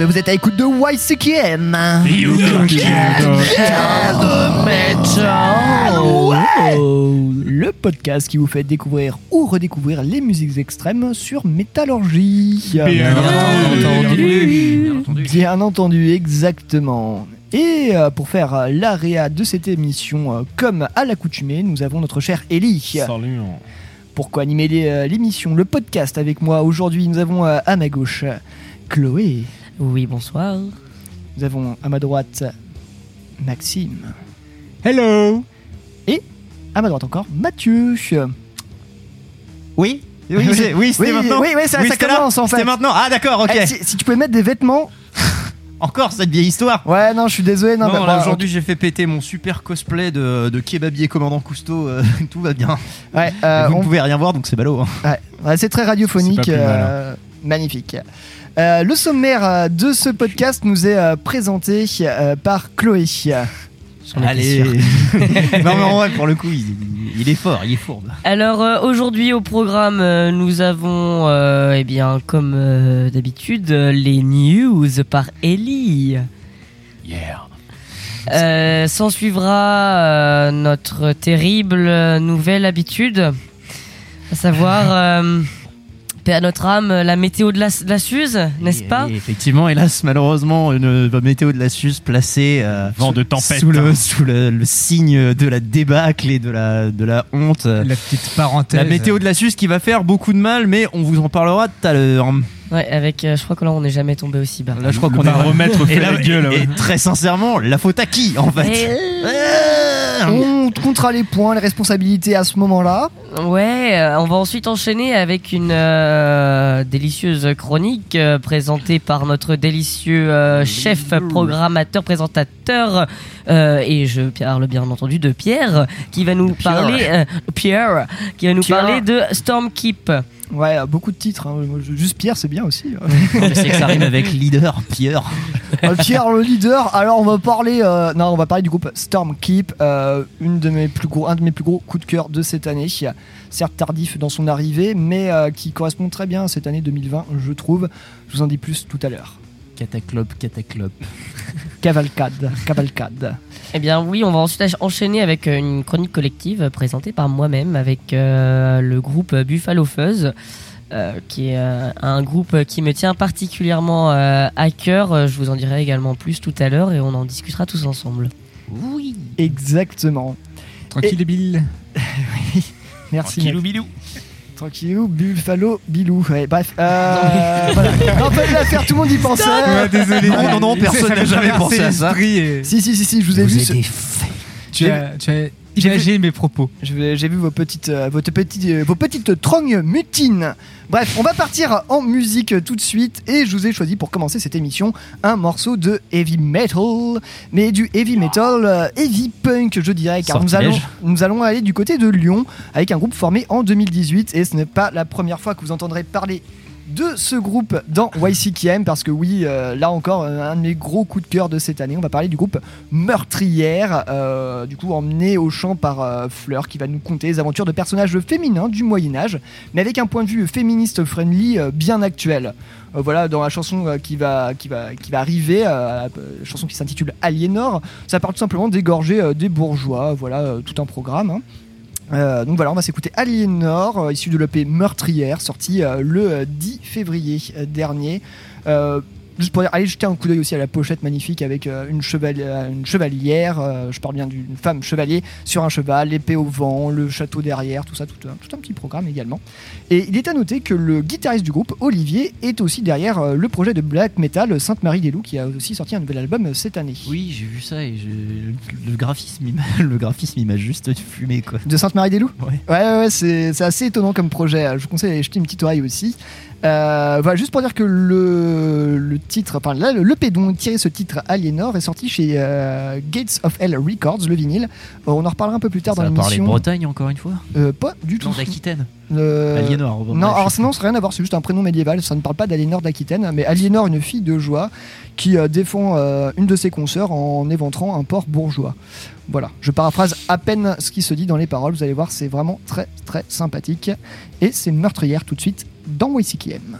Vous êtes à l'écoute de YCKM. Le podcast qui vous fait découvrir ou redécouvrir les musiques extrêmes sur Métallurgie. Bien entendu. Bien entendu, exactement. Et euh, pour faire l'area de cette émission, euh, comme à l'accoutumée, nous avons notre cher Ellie. Salut. Pourquoi animer les, euh, l'émission, le podcast avec moi aujourd'hui? Nous avons euh, à ma gauche Chloé. Oui, bonsoir. Nous avons à ma droite Maxime. Hello. Et à ma droite encore Mathieu. Oui Oui, c'est- oui, c'était Oui, maintenant oui, oui, ça- ça c'était là commence, en fait. C'était maintenant Ah d'accord, ok. Eh, si, si tu pouvais mettre des vêtements. Encore cette vieille histoire Ouais, non, je suis désolé. Non, Non, bah, bah, aujourd'hui j'ai fait péter mon super cosplay de, de kebabier commandant Cousteau, euh, tout va bien. ouais, euh, Vous ne on- pouvez rien voir donc c'est ballot. hein. ouais, ouais, c'est très radiophonique. C'est pas plus mal, euh, magnifique. Euh, le sommaire euh, de ce podcast nous est euh, présenté euh, par Chloé. Allez. Non mais en vrai pour le coup il, il est fort, il est fourbe. Alors euh, aujourd'hui au programme, euh, nous avons, euh, eh bien, comme euh, d'habitude, les news par Ellie. Yeah. Euh, S'en suivra euh, notre terrible nouvelle habitude, à savoir, euh, paix à notre âme, la météo de la, de la Suze, n'est-ce Et- pas et Effectivement, hélas, malheureusement, une météo de la Suze placée euh, Vent de tempête. sous, le, sous le, le signe de la débâcle et de la, de la honte. La petite parenthèse. La météo de la Suze qui va faire beaucoup de mal, mais on vous en parlera tout à l'heure. Ouais, avec, euh, je crois que là on n'est jamais tombé aussi bas. Là, je crois On qu'on va remettre et, fait là- la gueule. et ouais. très sincèrement, la faute à qui en fait On comptera les points, les responsabilités à ce moment-là. Ouais, euh, on va ensuite enchaîner avec une euh, délicieuse chronique euh, présentée par notre délicieux euh, chef, programmateur, présentateur, euh, et je parle bien entendu de Pierre, qui va nous Pierre. parler, euh, Pierre, qui va nous Pierre. parler de Stormkeep. Ouais, beaucoup de titres. hein. Juste Pierre, c'est bien aussi. C'est que ça rime avec leader, Pierre. Pierre le leader. Alors on va parler, euh, non, on va parler du groupe Stormkeep, euh, une de mes plus gros, un de mes plus gros coups de cœur de cette année. Certes tardif dans son arrivée, mais euh, qui correspond très bien à cette année 2020, je trouve. Je vous en dis plus tout à l'heure. Cataclope, cataclope. Cavalcade, cavalcade. Eh bien oui, on va ensuite enchaîner avec euh, une chronique collective euh, présentée par moi-même avec euh, le groupe Buffalo Fuzz. euh, qui est euh, un groupe qui me tient particulièrement euh, à cœur. Je vous en dirai également plus tout à l'heure et on en discutera tous ensemble. Oui. Exactement. Tranquille, Bill. Merci. Tranquillou bilou. Tranquillou, Buffalo, Bilou. Ouais, bref. Euh, voilà. Non, fallait la faire, tout le monde y pensait. Ouais, désolé. Non, non, non, personne n'a m'a jamais pensé à ça. et Si, si, si, si, je vous ai vu. ce- Tu as, tu as imagé mes propos. J'ai vu vos petites, euh, votre petite, euh, vos petites trognes mutines. Bref, on va partir en musique tout de suite et je vous ai choisi pour commencer cette émission un morceau de heavy metal, mais du heavy metal, euh, heavy punk, je dirais, car nous allons, nous allons aller du côté de Lyon avec un groupe formé en 2018 et ce n'est pas la première fois que vous entendrez parler de ce groupe dans YCKM parce que oui, euh, là encore, euh, un de mes gros coups de cœur de cette année, on va parler du groupe Meurtrière, euh, du coup emmené au chant par Fleur qui va nous conter les aventures de personnages féminins du Moyen Âge, mais avec un point de vue féministe friendly bien actuel. Voilà, dans la chanson qui, va, qui, va, qui va arriver, la chanson qui s'intitule Aliénor, ça parle tout simplement d'égorger des bourgeois, voilà, tout un programme. hein. Euh, donc voilà, on va s'écouter Aliénor, euh, issu de l'EP Meurtrière, sorti euh, le euh, 10 février dernier. Juste pour allez jeter un coup d'œil aussi à la pochette magnifique avec euh, une, chevali- euh, une chevalière, euh, je parle bien d'une femme chevalier sur un cheval, l'épée au vent, le château derrière, tout ça, tout un, tout un petit programme également. Et il est à noter que le guitariste du groupe, Olivier, est aussi derrière euh, le projet de black metal Sainte-Marie-des-Loups qui a aussi sorti un nouvel album cette année. Oui, j'ai vu ça et je- le graphisme, le graphisme, il m'a juste fumé quoi. De Sainte-Marie-des-Loups Ouais. Ouais, ouais, ouais, c'est c'est assez étonnant comme projet. Je vous conseille d'aller jeter une petite oreille aussi. Euh, voilà, juste pour dire que le, le titre, enfin là, le l'EP dont tiré ce titre Aliénor est sorti chez euh, Gates of Hell Records, le vinyle. Euh, on en reparlera un peu plus tard Ça dans l'émission. Bretagne encore une fois Euh, pas du tout. D'Aquitaine. Euh, Aliénor. bon, non, alors sinon, ça n'a rien à voir, c'est juste un prénom médiéval, ça ne parle pas d'Aliénor d'Aquitaine, mais Aliénor, une fille de joie, qui euh, défend euh, une de ses consoeurs en éventrant un port bourgeois. Voilà, je paraphrase à peine ce qui se dit dans les paroles, vous allez voir, c'est vraiment très très sympathique. Et c'est meurtrière tout de suite dans YCKM.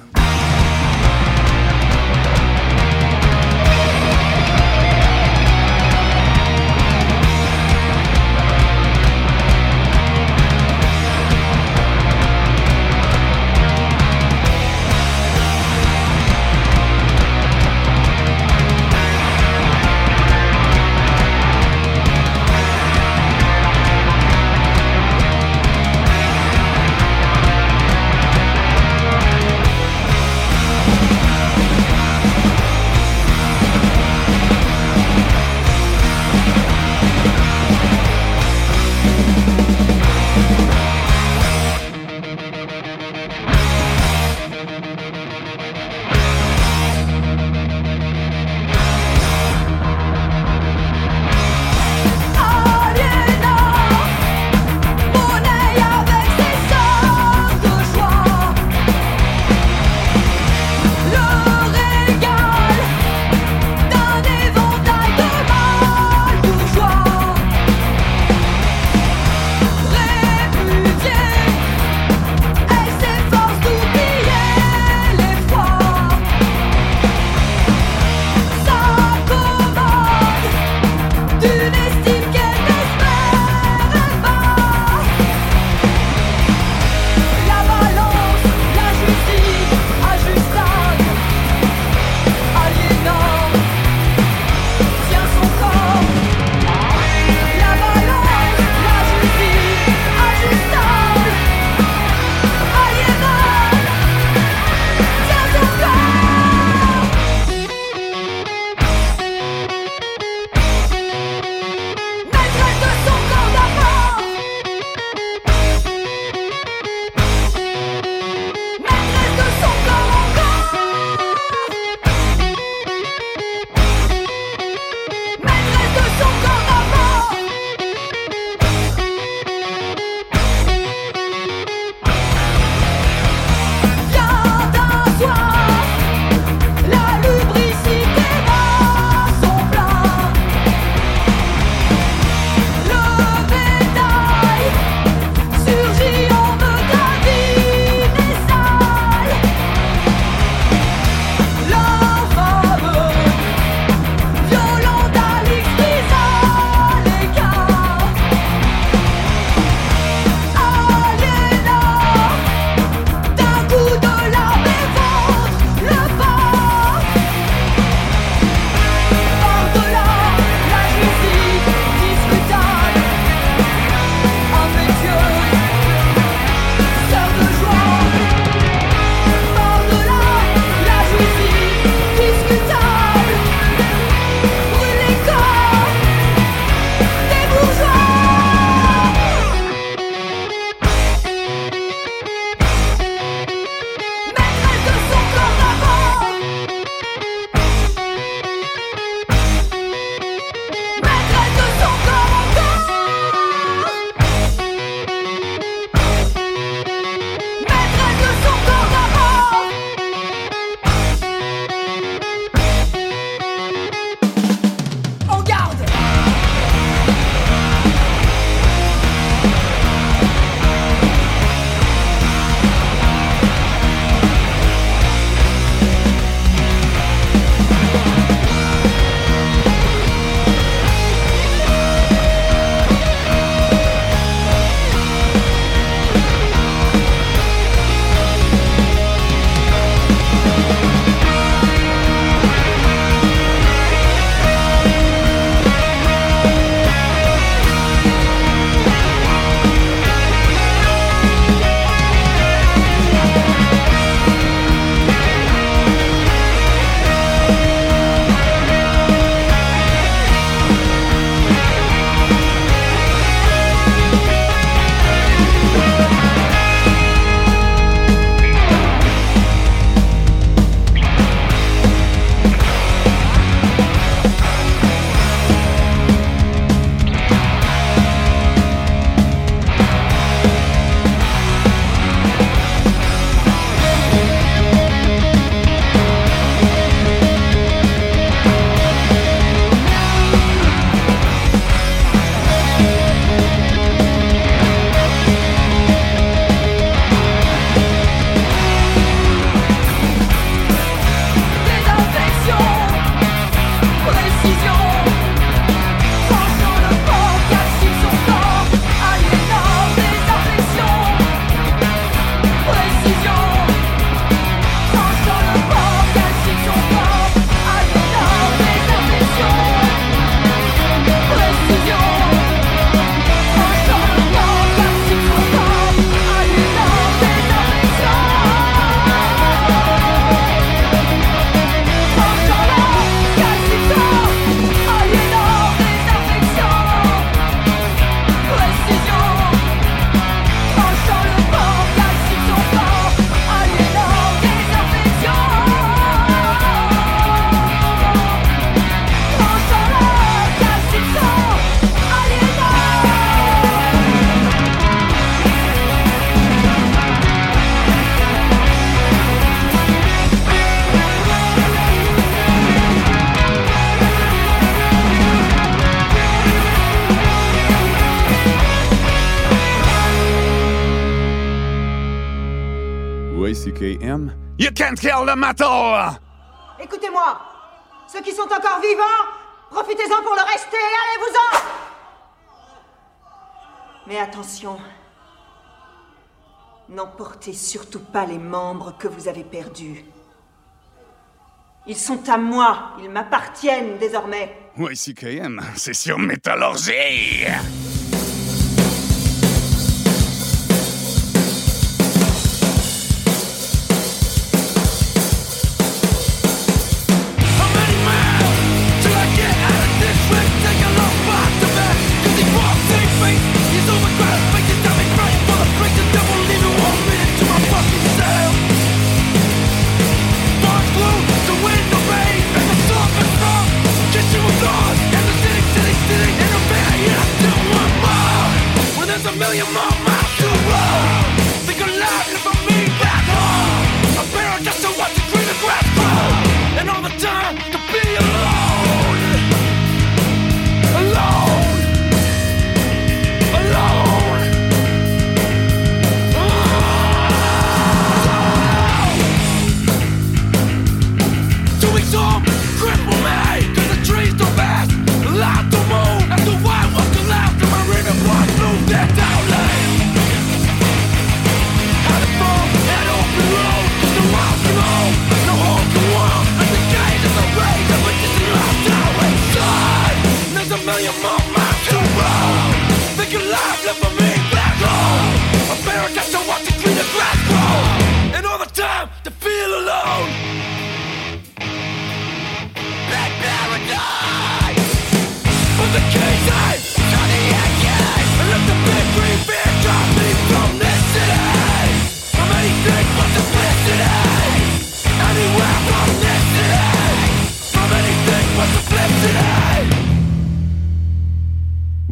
Can't kill the metal! Écoutez-moi Ceux qui sont encore vivants, profitez-en pour le rester, allez-vous-en Mais attention, n'emportez surtout pas les membres que vous avez perdus. Ils sont à moi, ils m'appartiennent désormais. YCKM, c'est sur Métallurgie!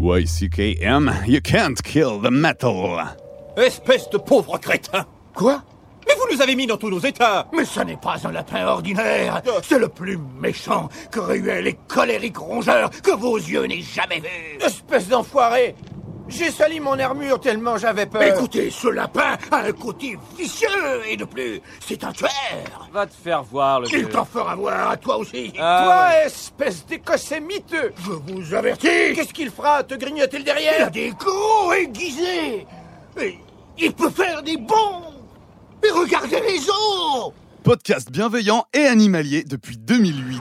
YCKM, you can't kill the metal! Espèce de pauvre crétin. Quoi? Mais vous nous avez mis dans tous nos états. Mais ça n'est pas un lapin ordinaire. C'est le plus méchant, cruel et colérique rongeur que vos yeux n'aient jamais vu. Espèce d'enfoiré J'ai sali mon armure tellement j'avais peur. Écoutez, ce lapin a un côté vicieux Et de plus, c'est un tueur. Va te faire voir, le Il t'en fera voir à toi aussi. Ah, Toi, ouais. espèce d'écossais miteux. Je vous avertis. Qu'est-ce qu'il fera Te grignoter le Il a derrière des gros aiguisés. Et il peut faire des bonds. Et regardez les os. Podcast bienveillant et animalier depuis 2008.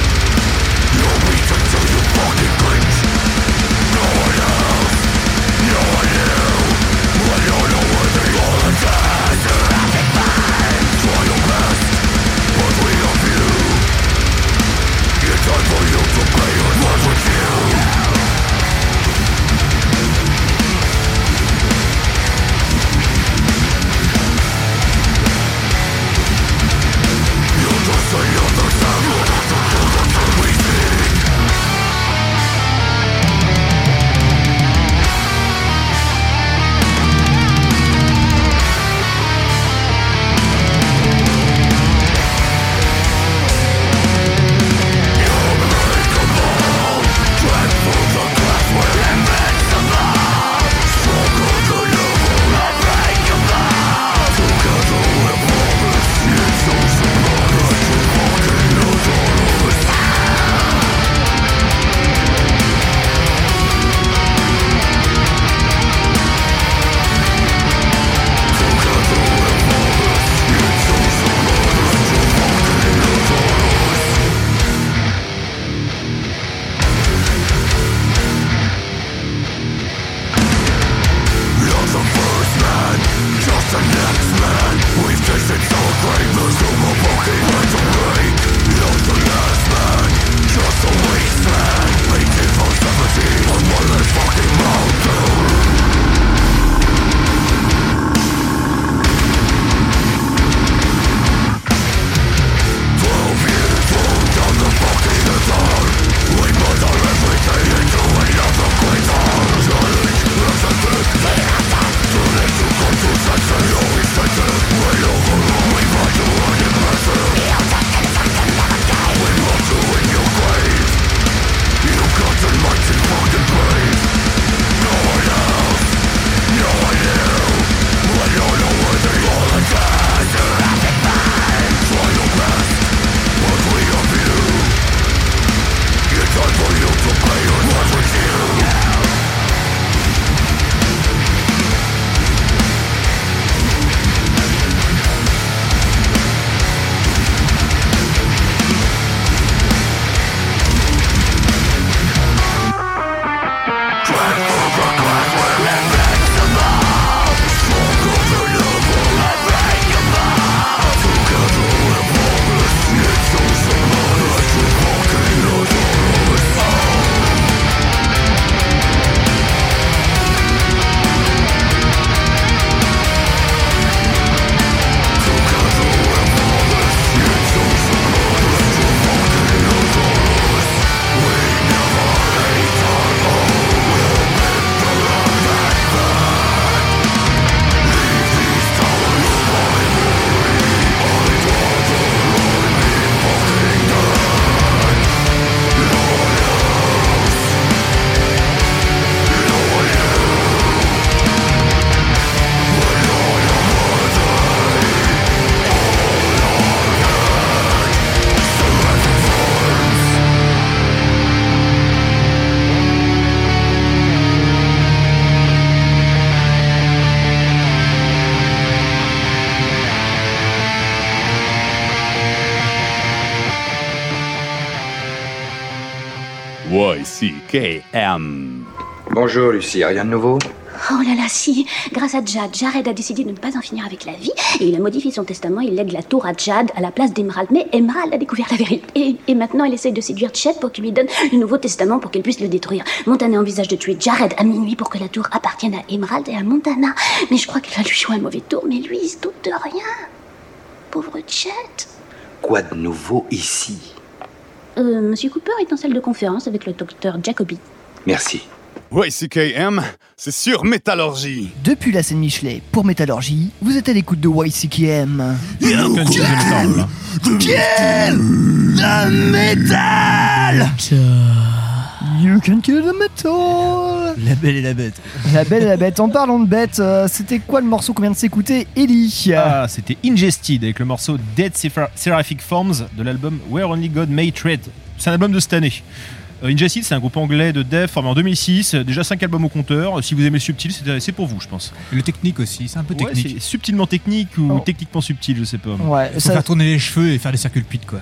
No reason YCKM. Bonjour Lucie, rien de nouveau? Oh là là, si. Grâce à Jad, Jared a décidé de ne pas en finir avec la vie et il a modifié son testament. Il lègue la tour à Jad à la place d'Emerald. Mais Emerald a découvert la vérité. Et, et maintenant, elle essaye de séduire Chet pour qu'il lui donne le nouveau testament pour qu'elle puisse le détruire. Montana envisage de tuer Jared à minuit pour que la tour appartienne à Emerald et à Montana. Mais je crois qu'elle va lui jouer un mauvais tour. Mais lui, il se doute de rien. Pauvre Chet. Quoi de nouveau ici? Euh, Monsieur Cooper est en salle de conférence avec le docteur Jacoby. Merci. YCKM, c'est sur Métallurgie. Depuis la scène Michelet pour Métallurgie, vous êtes à l'écoute de YCKM. The metal! You can kill the metal La belle et la bête. La belle et la bête. En parlant de bête, euh, c'était quoi le morceau qu'on vient de s'écouter Ellie Ah, c'était Ingested avec le morceau Dead Seraph- Seraphic Forms de l'album Where Only God May Tread. C'est un album de cette année. Euh, Ingested, c'est un groupe anglais de dev formé en 2006. euh, Déjà 5 albums au compteur. Si vous aimez le subtil, c'est pour vous, je pense. Le technique aussi, c'est un peu technique. subtilement technique ou Oh. techniquement subtil, je sais pas. Ouais, Il faut ça- faire tourner les cheveux et faire des circulpites, quoi.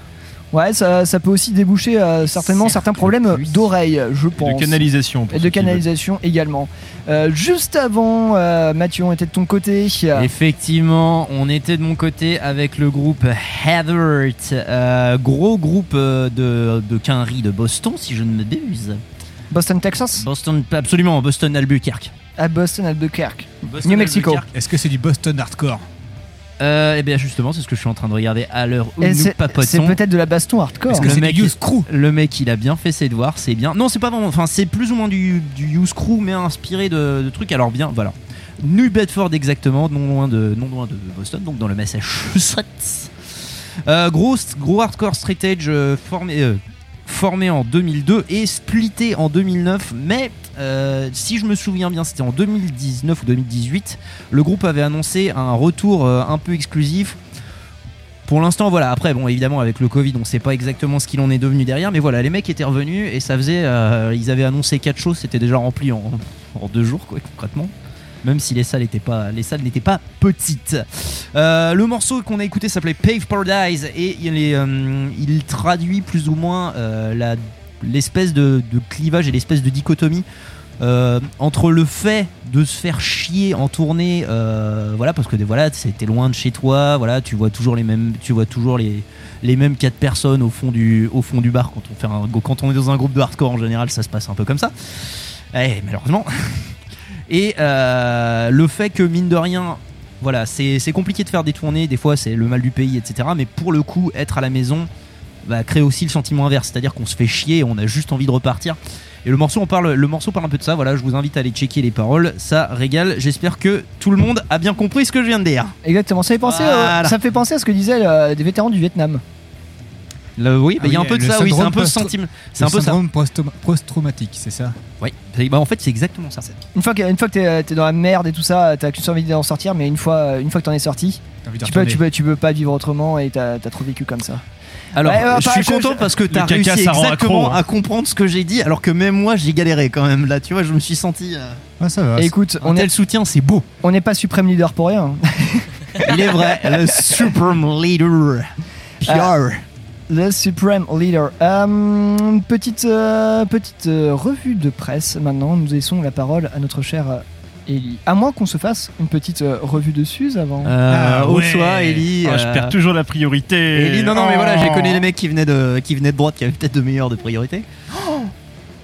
Ouais, ça, ça peut aussi déboucher euh, certainement certains problèmes d'oreille, je pense. De canalisation. pour Et de canalisation également. Euh, juste avant, euh, Mathieu, on était de ton côté. Effectivement, on était de mon côté avec le groupe Heathert, euh, gros groupe de, de quinri de Boston, si je ne me m'abuse. Boston, Texas? Boston, absolument, Boston Albuquerque. À Boston, Albuquerque. Boston, New Mexico. Est-ce que c'est du Boston hardcore? Euh, eh bien justement, c'est ce que je suis en train de regarder à l'heure où Et nous c'est- papotons. c'est peut-être de la baston hardcore. le mec, le mec, il a bien fait ses devoirs, c'est bien. Non, c'est pas vraiment. Enfin, c'est plus ou moins du, du use crew, mais inspiré de, de trucs. Alors bien, voilà. New Bedford exactement, non loin de, non loin de Boston, donc dans le Massachusetts. Euh, gros, gros hardcore straight edge euh, formé, euh, formé en 2002 et splitté en 2009. Mais euh, si je me souviens bien, c'était en 2019 ou 2018. Le groupe avait annoncé un retour euh, un peu exclusif pour l'instant, voilà. Après, bon, évidemment, avec le Covid, on sait pas exactement ce qu'il en est devenu derrière, mais voilà, les mecs étaient revenus et ça faisait. euh, ils avaient annoncé quatre choses, c'était déjà rempli en, en deux jours, quoi, concrètement. Même si les salles n'étaient pas, petites. Euh, le morceau qu'on a écouté s'appelait Pave Paradise et il, euh, traduit plus ou moins euh, l'espèce de, clivage et l'espèce de dichotomie entre le fait de se faire chier en tournée, voilà, parce que voilà, c'était loin de chez toi, voilà, tu vois toujours les mêmes, tu vois toujours les, mêmes quatre personnes au fond du, bar quand on fait un, quand on est dans un groupe de hardcore en général, ça se passe un peu comme ça. Eh, malheureusement. Et euh, le fait que mine de rien, voilà, c'est compliqué de faire des tournées, des fois c'est le mal du pays, etc. Mais pour le coup, être à la maison va créer aussi le sentiment inverse, c'est-à-dire qu'on se fait chier, et on a juste envie de repartir. Et le morceau, on parle, le morceau parle un peu de ça. Voilà, je vous invite à aller checker les paroles. Ça régale. J'espère que tout le monde a bien compris ce que je viens de dire. Exactement, ça fait penser, euh, Voilà. ça me fait penser à ce que disaient euh, des vétérans du Vietnam. Le- oui, bah, il y a Ah un peu de le ça. Oui, c'est un peu post- sentiment. C'est le un peu ça. syndrome post- post-traumatique, c'est ça? Oui. Bah, en fait, c'est exactement ça. Une fois que, une fois que t'es t'es dans la merde et tout ça, t'as qu'une seule envie d'en sortir, mais une fois, une fois que t'en es sorti, tu peux, tu, peux, tu peux pas vivre autrement et t'as as trop vécu comme ça. Alors, Ouais, ouais, je suis content je- parce que Le t'as réussi exactement accro, hein. à comprendre ce que j'ai dit, alors que même moi, j'ai galéré quand même. Là, tu vois, je me suis senti. euh, Ah, ça va. Et écoute, un on tel est, soutien, c'est beau. on n'est pas suprême leader pour rien. Il est vrai, le Supreme Leader. Pierre. Le Supreme Leader. Euh, petite euh, petite euh, revue de presse maintenant. Nous laissons la parole à notre cher euh, Ellie. À moins qu'on se fasse une petite euh, revue de Suze avant. Euh, au choix, Ellie. Ah, je euh, perds toujours la priorité. Ellie, non, non, mais voilà, j'ai Oh. connu les mecs qui venaient de, qui venaient de droite, qui avaient peut-être de meilleures de priorité.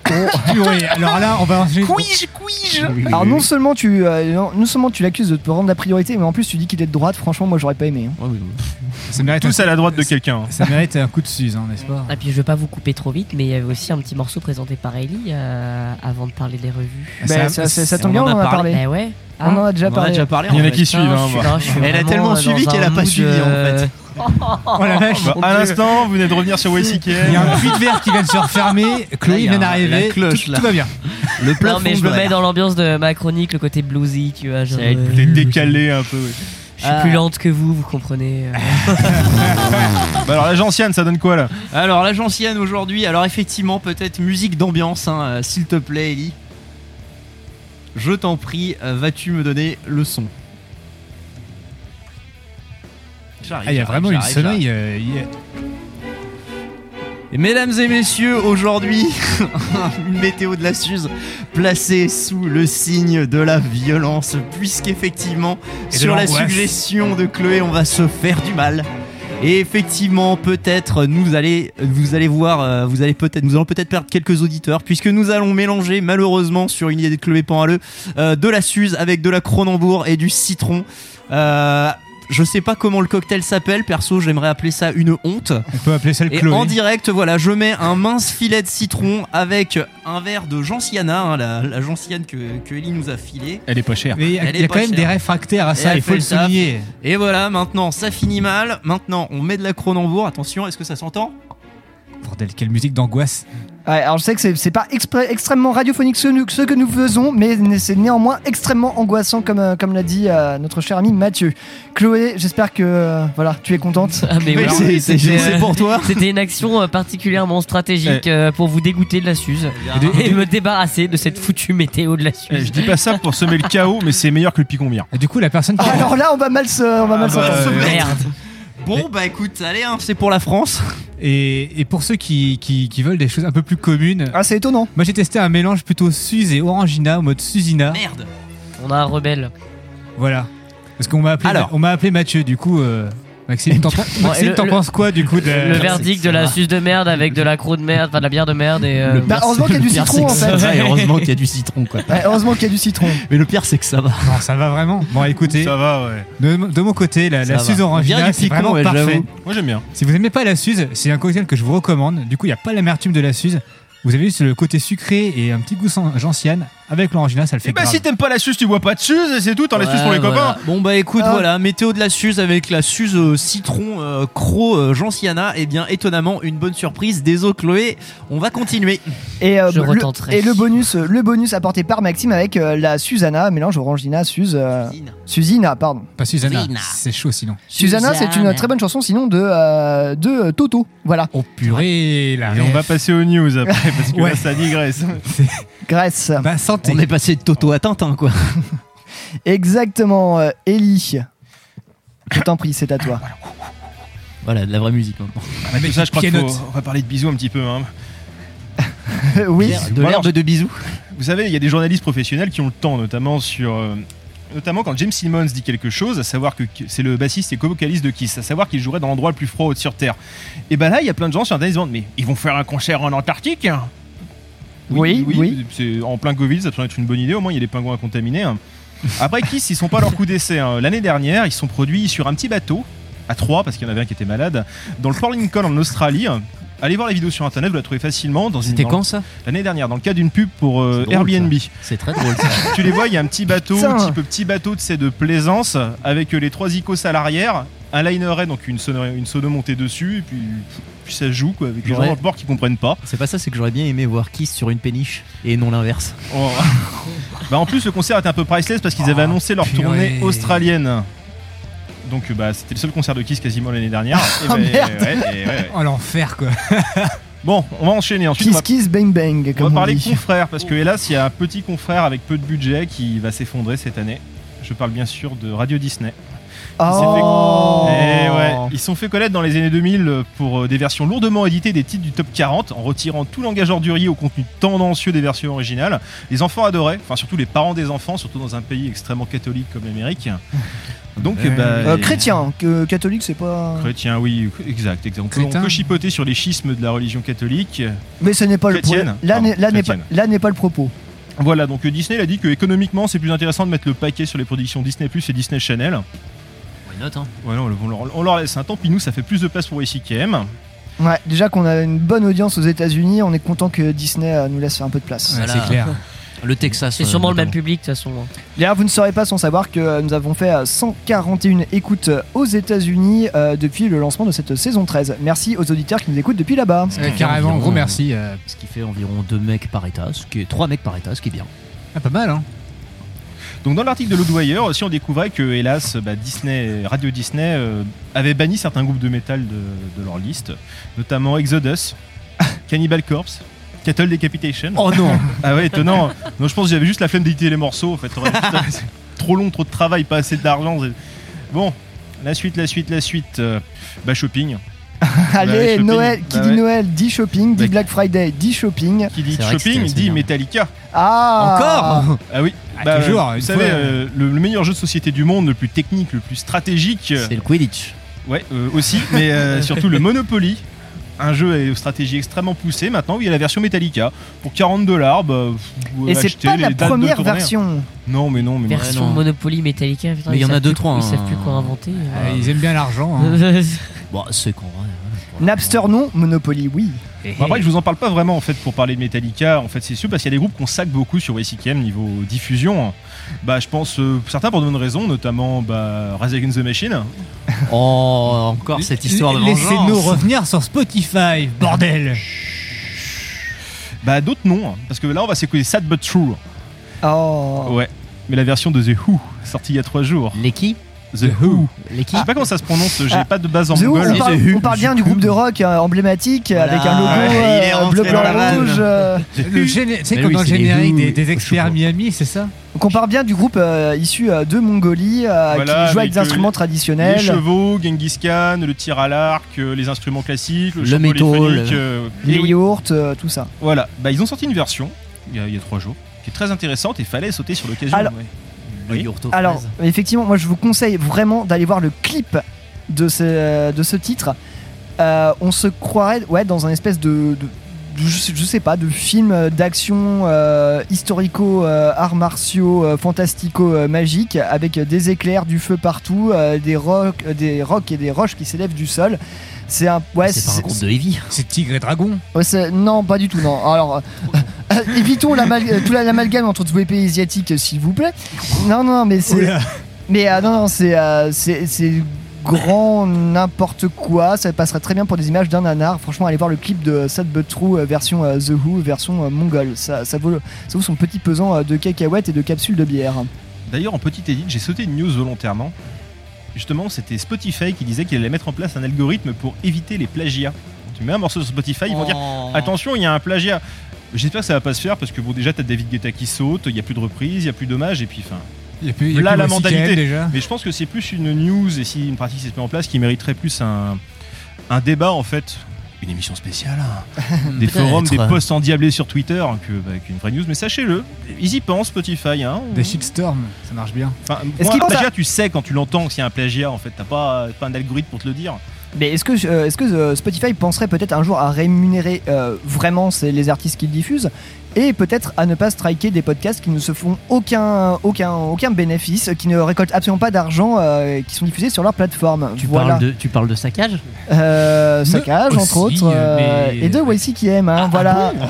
Purée, alors là, on va. Quiche, quiche Alors non seulement tu euh, non, non seulement tu l'accuses de te rendre la priorité, mais en plus tu dis qu'il est de droite. Franchement, moi j'aurais pas aimé. hein. Ça mérite Tous un- à la droite de quelqu'un. Ça mérite un coup de suze, hein, n'est-ce pas Et puis je veux pas vous couper trop vite, mais il y avait aussi un petit morceau présenté par Ellie euh, avant de parler des revues. Ben, ça, ça- ça tombe bien, on en a parlé. Ouais. On en a déjà On en a parlé. déjà parlé. Il y en a qui suivent. hein, là, je suis Elle a tellement suivi qu'elle a pas suivi, en fait. Oh la vache Bah, à l'instant, vous venez de revenir sur YCK. Il y a un puits de verre qui vient de se refermer, Là, Chloé vient d'arriver, tout, va bien. Le Non plafond mais je me mets dans l'ambiance de ma chronique, le côté bluesy, tu vois. Genre, euh, décalé un peu. ouais. je suis plus lente que vous, vous comprenez. euh. Bah alors la gentiane, ça donne quoi là? Alors, la gentienne aujourd'hui, alors effectivement, peut-être musique d'ambiance, hein, euh, s'il te plaît, Ellie. Je t'en prie, vas-tu me donner le son J'arrive, Ah, il y a vraiment une sonnerie. euh, Et mesdames et messieurs, aujourd'hui, une météo de la Suze placée sous le signe de la violence, puisqu'effectivement, sur la suggestion de Chloé, on va se faire du mal. Et effectivement, peut-être nous vous allez voir, euh, vous allez peut-être, nous allons peut-être perdre quelques auditeurs, puisque nous allons mélanger malheureusement sur une idée de Chloé Panhaleux euh, de la Suze avec de la Cronenbourg et du citron. Euh, je sais pas comment le cocktail s'appelle, perso, j'aimerais appeler ça une honte. On peut appeler ça le Et Chloé. en direct, voilà, je mets un mince filet de citron avec un verre de gentiana, hein, la, la gentiane que, que Ellie nous a filé. Elle est pas chère. Mais il y a, Elle il y a est quand pas même chère. des réfractaires à ça, elle il fait faut le le taf. souligner. Et voilà, maintenant ça finit mal. Maintenant, on met de la Cronenbourg. Attention, est-ce que ça s'entend? Bordel, quelle musique d'angoisse. Ouais, alors je sais que c'est- c'est pas exprès- extrêmement radiophonique ce, que nous faisons, mais c'est néanmoins extrêmement angoissant comme, euh, comme l'a dit euh, notre cher ami Mathieu. Chloé, j'espère que euh, voilà, tu es contente. Ah, mais oui, c'est- c'est- c'était, c'est pour toi. C'était une action particulièrement stratégique euh, pour vous dégoûter de la Suze Et et me débarrasser de cette foutue météo de la Eh, Suze. je dis pas ça pour semer le chaos, mais c'est meilleur que le picombière. Et du coup, la personne qui. Ah, alors là, on va mal se, on va mal bah, s'entendre. euh, Merde. Bon, bah écoute, allez, hein, c'est pour la France. Et, et pour ceux qui, qui, qui veulent des choses un peu plus communes, Ah, c'est étonnant. moi j'ai testé un mélange plutôt Suze et Orangina, en mode Suzina. Merde. On a un rebelle. Voilà. Parce qu'on m'a appelé, Alors. on m'a appelé Mathieu, du coup. euh, Maxime, t'en, Maxime, et le- t'en le- penses quoi du coup de... Le verdict de la Suze de merde avec de la croûte de merde, enfin de la bière de merde et. euh, Bah, heureusement qu'il y a du citron en fait. va, et heureusement qu'il y a du citron, quoi. Ouais, heureusement qu'il y a du citron. Mais le pire, c'est que ça va. Non, ça va vraiment. Bon, écoutez, Ça va, ouais. de, de mon côté, la, la Suze Orangina, c'est picon, vraiment ouais, parfait. Moi j'aime bien. Si vous aimez pas la Suze, c'est un cocktail que je vous recommande. Du coup, il n'y a pas l'amertume de la Suze. Vous avez juste le côté sucré et un petit goût sans- gentiane. Avec l'orangina, ça le fait Et bah grave. si t'aimes pas la suce, tu bois pas de suce et c'est tout, t'en laisses plus pour les Ouais, voilà. copains. Bon bah écoute, Ah. voilà, météo de la Suze avec la Suze euh, citron euh, cro euh, gentiana. Et bien étonnamment, une bonne surprise. Désolé Chloé, on va continuer. Et, euh, Je le, retenterai. et le bonus, euh, le bonus apporté par Maxime avec euh, la Susanna, mélange orangina, Suze, euh, Susina, pardon. Pas Susanna, c'est chaud sinon. Susanna, c'est une très bonne chanson, sinon de, euh, de euh, Toto. Voilà, Oh purée, la Et on va passer aux news après parce que Ouais. là ça digresse. Grèce. Bah, santé. On est passé de Toto à Tintin quoi. Exactement, euh, Ellie. Je t'en prie, c'est à toi. Voilà, de la vraie musique maintenant. Ah, tout ça, je crois qu'il pianote. faut- on va parler de bisous un petit peu. hein. oui, De l'herbe de bisous. Vous savez, il y a des journalistes professionnels qui ont le temps, notamment sur. euh, Notamment quand James Simmons dit quelque chose, à savoir que c'est le bassiste et co-vocaliste de Kiss, à savoir qu'il jouerait dans l'endroit le plus froid sur Terre. Et ben là, il y a plein de gens sur Internet qui se demandent Mais ils vont faire un concert en Antarctique? Oui, oui. C'est en plein Covid, ça pourrait être une bonne idée. Au moins, il y a des pingouins contaminés. hein. Après, Kiss, ils sont pas à leur coup d'essai. hein. L'année dernière, ils sont produits sur un petit bateau, à trois, parce qu'il y en avait un qui était malade, dans le Port Lincoln en Australie. Allez voir la vidéo sur internet, vous la trouvez facilement. dans une- C'était quand ça? L'année dernière, dans le cadre d'une pub pour euh, drôle, Airbnb. C'est très drôle ça. tu les vois, il y a un petit bateau, Putain. type petit bateau de ces de plaisance, avec euh, les trois icônes à l'arrière, un liner donc une sono montée dessus, et puis, puis ça joue quoi, avec les gens dans le port qui comprennent pas. C'est pas ça, c'est que j'aurais bien aimé voir Kiss sur une péniche et non l'inverse. Oh. bah en plus le concert était un peu priceless parce qu'ils avaient Oh, annoncé leur purée. tournée australienne. Donc bah c'était le seul concert de Kiss quasiment l'année dernière. Et Oh, bah, merde. ouais, et ouais, ouais. Oh l'enfer quoi. Bon, on va enchaîner. Ensuite, on Kiss va, Kiss Bang Bang, on comme va on parler dit. confrères parce que hélas il y a un petit confrère avec peu de budget qui va s'effondrer cette année. Je parle bien sûr de Radio Disney. Oh. Eh ouais, ils sont fait connaître dans les années 2000 pour euh, des versions lourdement éditées des titres du top 40 en retirant tout langage ordurier au contenu tendancieux des versions originales. Les enfants adoraient, enfin surtout les parents des enfants, surtout dans un pays extrêmement catholique comme l'Amérique. Donc, Euh, bah, Euh, chrétien, que catholique, c'est pas. Chrétien, oui, exact, exact. On peut, on peut chipoter sur les schismes de la religion catholique. Mais ce n'est pas le Chrétienne. problème. Là n'est- là n'est pas, là n'est pas le propos. Voilà, donc euh, Disney a dit que économiquement c'est plus intéressant de mettre le paquet sur les productions Disney Plus et Disney Channel. Why not, hein Voilà, on, on leur, on leur laisse un temps, puis nous ça fait plus de place pour ICKM. Ouais, déjà qu'on a une bonne audience aux États-Unis, on est content que Disney euh, nous laisse faire un peu de place. Ouais, Voilà. C'est clair. Le Texas. C'est euh, sûrement le même public de toute façon. hein. D'ailleurs, vous ne saurez pas sans savoir que euh, nous avons fait euh, 141 écoutes euh, aux États-Unis euh, depuis le lancement de cette saison 13. Merci aux auditeurs qui nous écoutent depuis là-bas. Euh, carrément, environ, gros merci. euh, Ce qui fait environ deux mecs par état, ce qui est trois mecs par état, ce qui est bien. ah, pas mal hein. Donc dans l'article de Loudwire aussi on découvrait que hélas bah, Disney, Radio Disney euh, avait banni certains groupes de métal de, de leur liste, notamment Exodus, Cannibal Corpse, Cattle Decapitation. Oh non Ah ouais étonnant. non je pense que j'avais juste la flemme d'éditer les morceaux en fait. Trop long, trop de travail, pas assez d'argent. Bon, la suite, la suite, la suite. euh, bah shopping. Allez, shopping. Noël, qui Bah dit ouais. Noël dit shopping, dit Bah, Black Friday dit shopping. Qui dit shopping dit Metallica. Ah Encore? Ah oui. Ah, toujours, vous savez, fois. euh, le, le meilleur jeu de société du monde, le plus technique, le plus stratégique. euh, C'est le Quidditch. Ouais, euh, aussi, mais euh, surtout le Monopoly. Un jeu à stratégie extrêmement poussé. Maintenant, il y a la version Metallica. Pour 40 dollars, bah, vous Et c'est achetez pas les la dates de première tournée. version. Non, mais non, mais non. Version non. Monopoly Metallica. putain, Mais il y ils en a savent deux, plus- trois, Ils savent hein. plus quoi inventer. Euh, Ils aiment bien l'argent. hein. Bon, c'est con. ouais. Napster non, Monopoly oui. Bon, après, je vous en parle pas vraiment en fait pour parler de Metallica. En fait, c'est sûr parce qu'il y a des groupes qu'on sac beaucoup sur YCKM niveau diffusion. Bah, je pense euh, certains pour de bonnes raisons, notamment bah, Rise Against the Machine. Oh, encore cette histoire de Laissez-nous vengeance. revenir sur Spotify, bordel. Bah, d'autres non, hein, parce que là, on va s'écouter Sad But True. Oh. Ouais, mais la version de The Who, sortie il y a trois jours. Les qui? The Who. Les qui Je sais pas comment ça se prononce, j'ai Ah. pas de base en The Who, mongol. on, parle, on parle bien du groupe de rock euh, emblématique euh, avec un logo Ouais, il est euh, rentré bleu dans la blanc vanne. rouge. euh. Le géné- Tu sais, Mais comme oui, dans le c'est les générique Who, des, des experts. Miami, c'est ça Donc on parle bien du groupe euh, issu euh, de Mongolie euh, Voilà, qui joue avec avec, des instruments euh, traditionnels. Les chevaux, Genghis Khan, le tir à l'arc, euh, les instruments classiques, le, Le chant métal. euh, les et oui. yaourts, euh, tout ça. Voilà, bah, ils ont sorti une version il y, a, il y a trois jours qui est très intéressante et fallait sauter sur l'occasion. Alors- ouais. Oui. Alors, effectivement, moi je vous conseille vraiment d'aller voir le clip de ce, de ce titre. Euh, on se croirait ouais, dans un espèce de, de- de- je, sais, je sais pas, de film euh, d'action euh, historico, euh, arts martiaux, euh, fantastico, euh, magique, avec des éclairs, du feu partout, euh, des rocs, des rocs et des roches qui s'élèvent du sol. C'est un, ouais, c'est pas un groupe de heavy. C'est Tigre et Dragon. Ouais, non, pas du tout, non. Alors, euh, évitons l'amal- euh, tout la- l'amalgame entre tous les pays asiatiques, euh, s'il vous plaît. Non, non, mais c'est. Mais euh, non, non, c'est euh, c'est c'est grand n'importe quoi. Ça passerait très bien pour des images d'un nanar. Franchement, allez voir le clip de Sad But True euh, version euh, The Who, version euh, mongole. Ça, ça, vaut, ça vaut son petit pesant euh, de cacahuètes et de capsules de bière. D'ailleurs, en petite édite, j'ai sauté une news volontairement. Justement, c'était Spotify qui disait qu'il allait mettre en place un algorithme pour éviter les plagiats. Tu mets un morceau sur Spotify, ils vont dire Oh. attention, il y a un plagiat. J'espère que ça va pas se faire parce que bon, déjà, t'as David Guetta qui saute, il y a plus de reprises, il y a plus d'hommage et puis enfin. Il y a plus, il y a Là, plus la mentalité. Déjà. Mais je pense que c'est plus une news et si une pratique se met en place qui mériterait plus un, un débat en fait. Une émission spéciale, hein. des forums, des posts endiablés sur Twitter que, bah, qu'une vraie news. Mais sachez-le, ils y pensent Spotify. Hein. Des shitstorms, ça marche bien. Enfin, moi, à- plagiat, tu sais quand tu l'entends s'il y a un plagiat en fait. T'as pas, pas un algorithme pour te le dire. Mais est-ce que, euh, est-ce que euh, Spotify penserait peut-être un jour à rémunérer euh, vraiment les artistes qu'ils diffusent et peut-être à ne pas striker des podcasts qui ne se font aucun, aucun, aucun bénéfice, qui ne récoltent absolument pas d'argent, euh, qui sont diffusés sur leur plateforme. Tu, voilà. parles de, tu parles de saccage Euh, saccage entre autres euh, mais- et de YC qui aime hein, voilà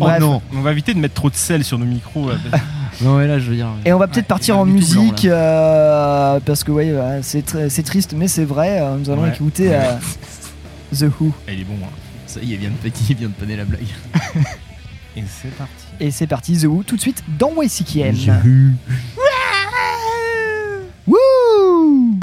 Oh Bref. non, on va éviter de mettre trop de sel sur nos micros. là. Non, mais là, je veux dire. et on va peut-être il partir en blanc, musique euh, parce que ouais euh, c'est tr- c'est triste mais c'est vrai euh, nous allons Ouais. écouter euh, The Who Ah, il est bon. Hein. Ça y est, vient de il vient de panner la blague. Et c'est parti. et c'est parti The Who tout de suite dans aime Wouh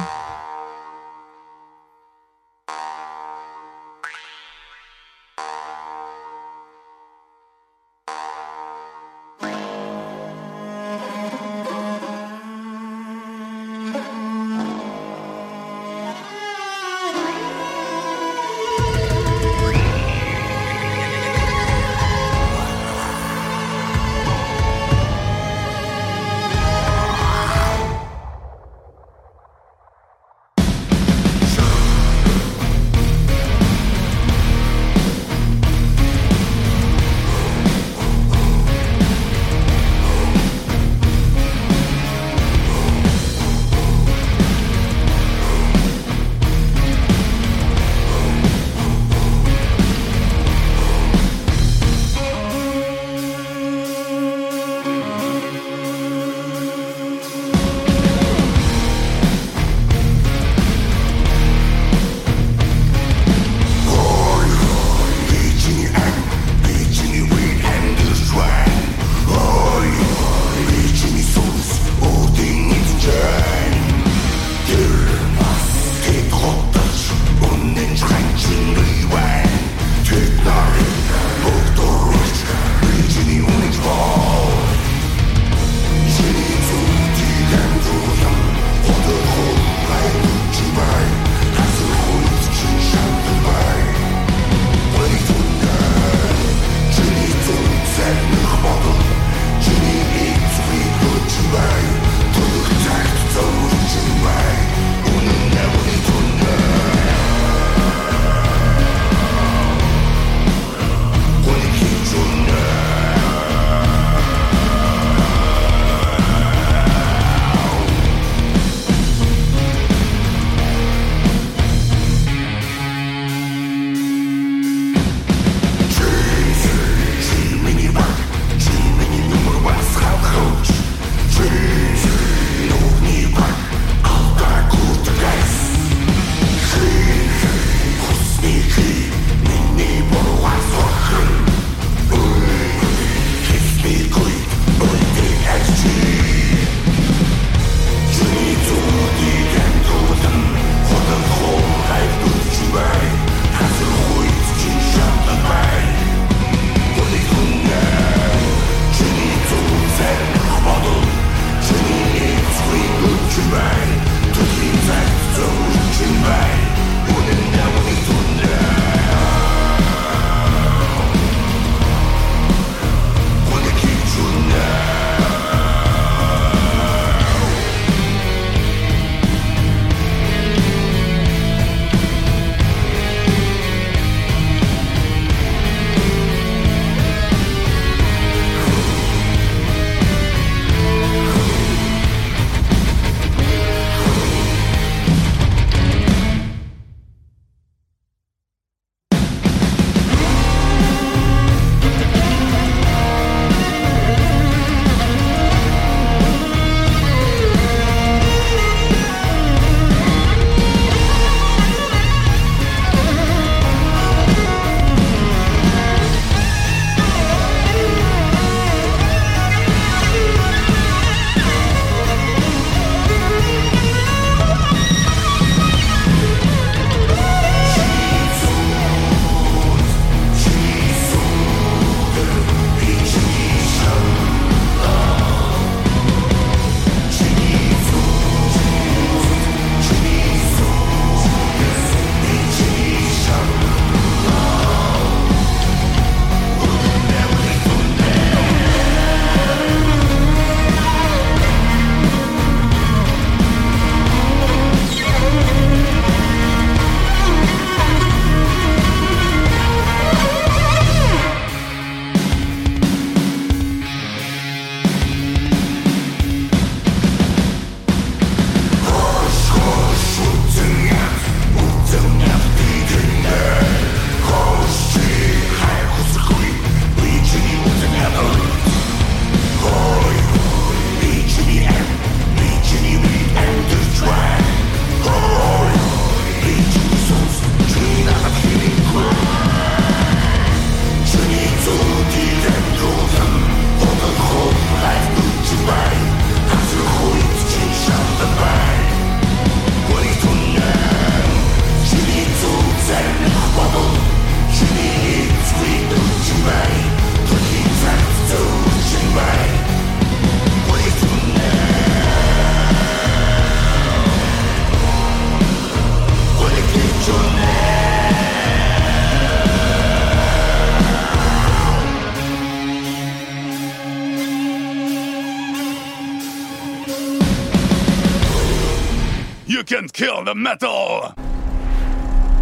kill the metal!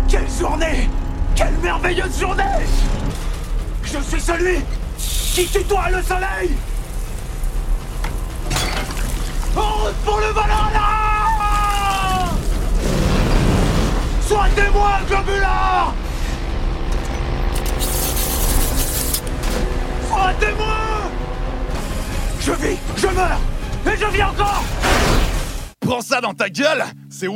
Quelle journée! Quelle merveilleuse journée! Je suis celui qui tutoie le soleil! En route pour le Valhalla! Sois témoin, Globulard Sois témoin Je vis, je meurs, et je vis encore! Prends ça dans ta gueule! C'est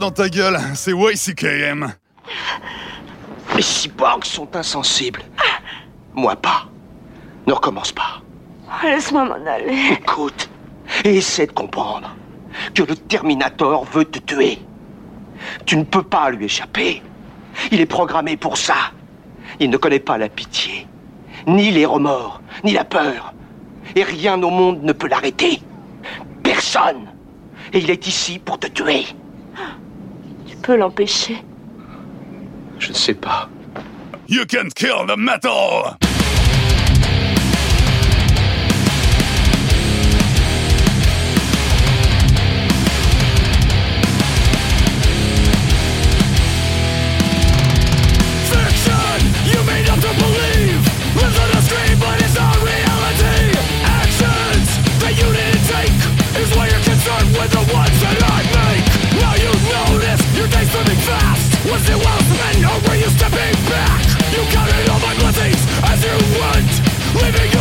dans ta gueule, c'est YCKM. Les cyborgs sont insensibles. Moi pas. Ne recommence pas. Laisse-moi m'en aller. Écoute, et essaie de comprendre que le Terminator veut te tuer. Tu ne peux pas lui échapper. Il est programmé pour ça. Il ne connaît pas la pitié, ni les remords, ni la peur. Et rien au monde ne peut l'arrêter. Personne. Et il est ici pour te tuer. Tu peux l'empêcher. Je ne sais pas. You can kill the metal! Fiction, you made up to believe. Lives on a screen, but it's not reality. Actions that you didn't take is why you're concerned with the ones that slipping fast. Was it well spent, or were you stepping back? You counted all my blessings as you went, leaving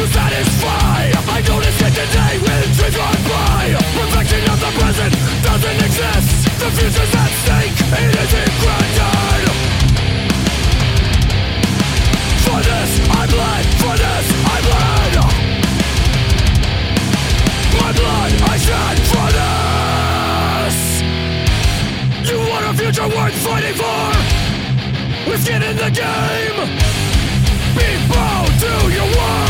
to satisfy. I noticed it today when dreams run by. Perfection of the present doesn't exist. The future's at stake. It isn't granted. For this I bled. For this I bled. My blood I shed for this. You want a future worth fighting for? With skin in the game. Be bound to your word.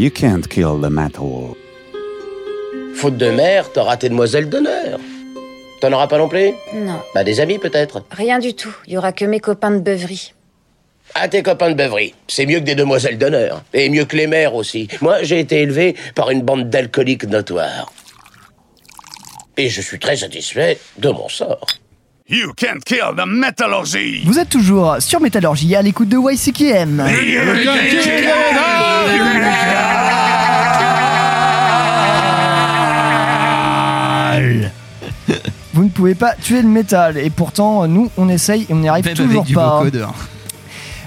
You can't kill the metal. Faute de mère, t'auras tes demoiselles d'honneur. T'en auras pas non plus? Non, Bah des amis peut-être. rien du tout. Il y aura que mes copains de beuverie. Ah tes copains de beuverie, c'est mieux que des demoiselles d'honneur. Et mieux que les mères aussi. Moi j'ai été élevé par une bande d'alcooliques notoires. Et je suis très satisfait de mon sort. You can't kill the metallurgy! Vous êtes toujours sur Métallurgie à l'écoute de YCKM. Vous ne pouvez pas tuer le métal et pourtant nous on essaye et on n'y arrive Même toujours avec pas.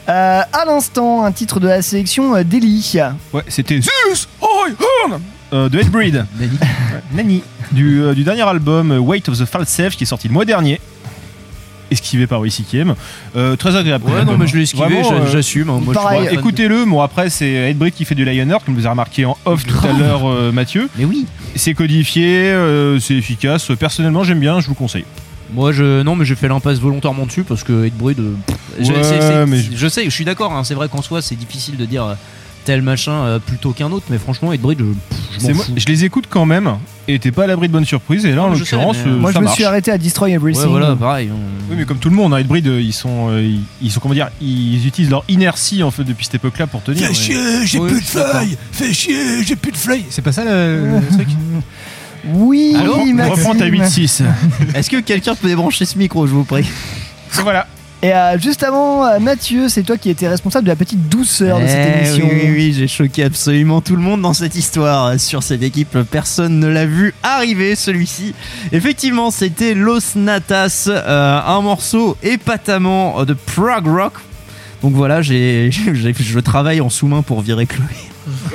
Euh, à l'instant, un titre de la sélection euh, d'Eli. Ouais, c'était Zeus euh, de Headbreed. Nani. Nani. Du, euh, du dernier album Weight of the False Self qui est sorti le mois dernier. Esquivé par WCKM. Euh, très agréable. Ouais, non, mais je l'ai esquivé, Vraiment, euh, j'assume, hein, moi, je suis Pareil. pas fan. Écoutez-le, bon après c'est Headbreed qui fait du Lionheart, comme vous avez remarqué en off tout à l'heure euh, Mathieu. Mais oui. C'est codifié, euh, c'est efficace. Personnellement j'aime bien, je vous conseille. Moi, je non, mais je fais l'impasse volontairement dessus parce que Headbreed. euh, pff, je- Ouais, c'est- c'est- mais je sais, je suis d'accord. hein, c'est vrai qu'en soi, c'est difficile de dire euh, tel machin euh, plutôt qu'un autre, mais franchement, Hatebreed, je, je C'est m'en moi- fous. je les écoute quand même et t'es pas à l'abri de bonnes surprises. Et là, en Non, je sais, l'occurrence, mais- euh, Moi, ça je me marche. suis arrêté à Destroy Everything. Ouais, voilà, pareil. Oui, mais comme tout le monde, hein, euh, ils sont, euh, ils, ils sont comment dire, ils utilisent leur inertie en fait depuis cette époque-là pour tenir. Fais mais- chier, j'ai Oui, plus je de suis d'accord. feuilles Fais chier, j'ai plus de feuilles C'est pas ça le, le truc Oui, Allô Maxime. Reprends ta 8-6. Est-ce que quelqu'un peut débrancher ce micro, je vous prie? Voilà. Et euh, juste avant, euh, Mathieu, c'est toi qui étais responsable de la petite douceur de cette Eh émission. Oui, oui, oui, j'ai choqué absolument tout le monde dans cette histoire. Sur cette équipe, personne ne l'a vu arriver, celui-ci. Effectivement, c'était Los Natas, euh, un morceau épatamment euh, de prog rock. Donc voilà, j'ai, j'ai- je travaille en sous-main pour virer Chloé.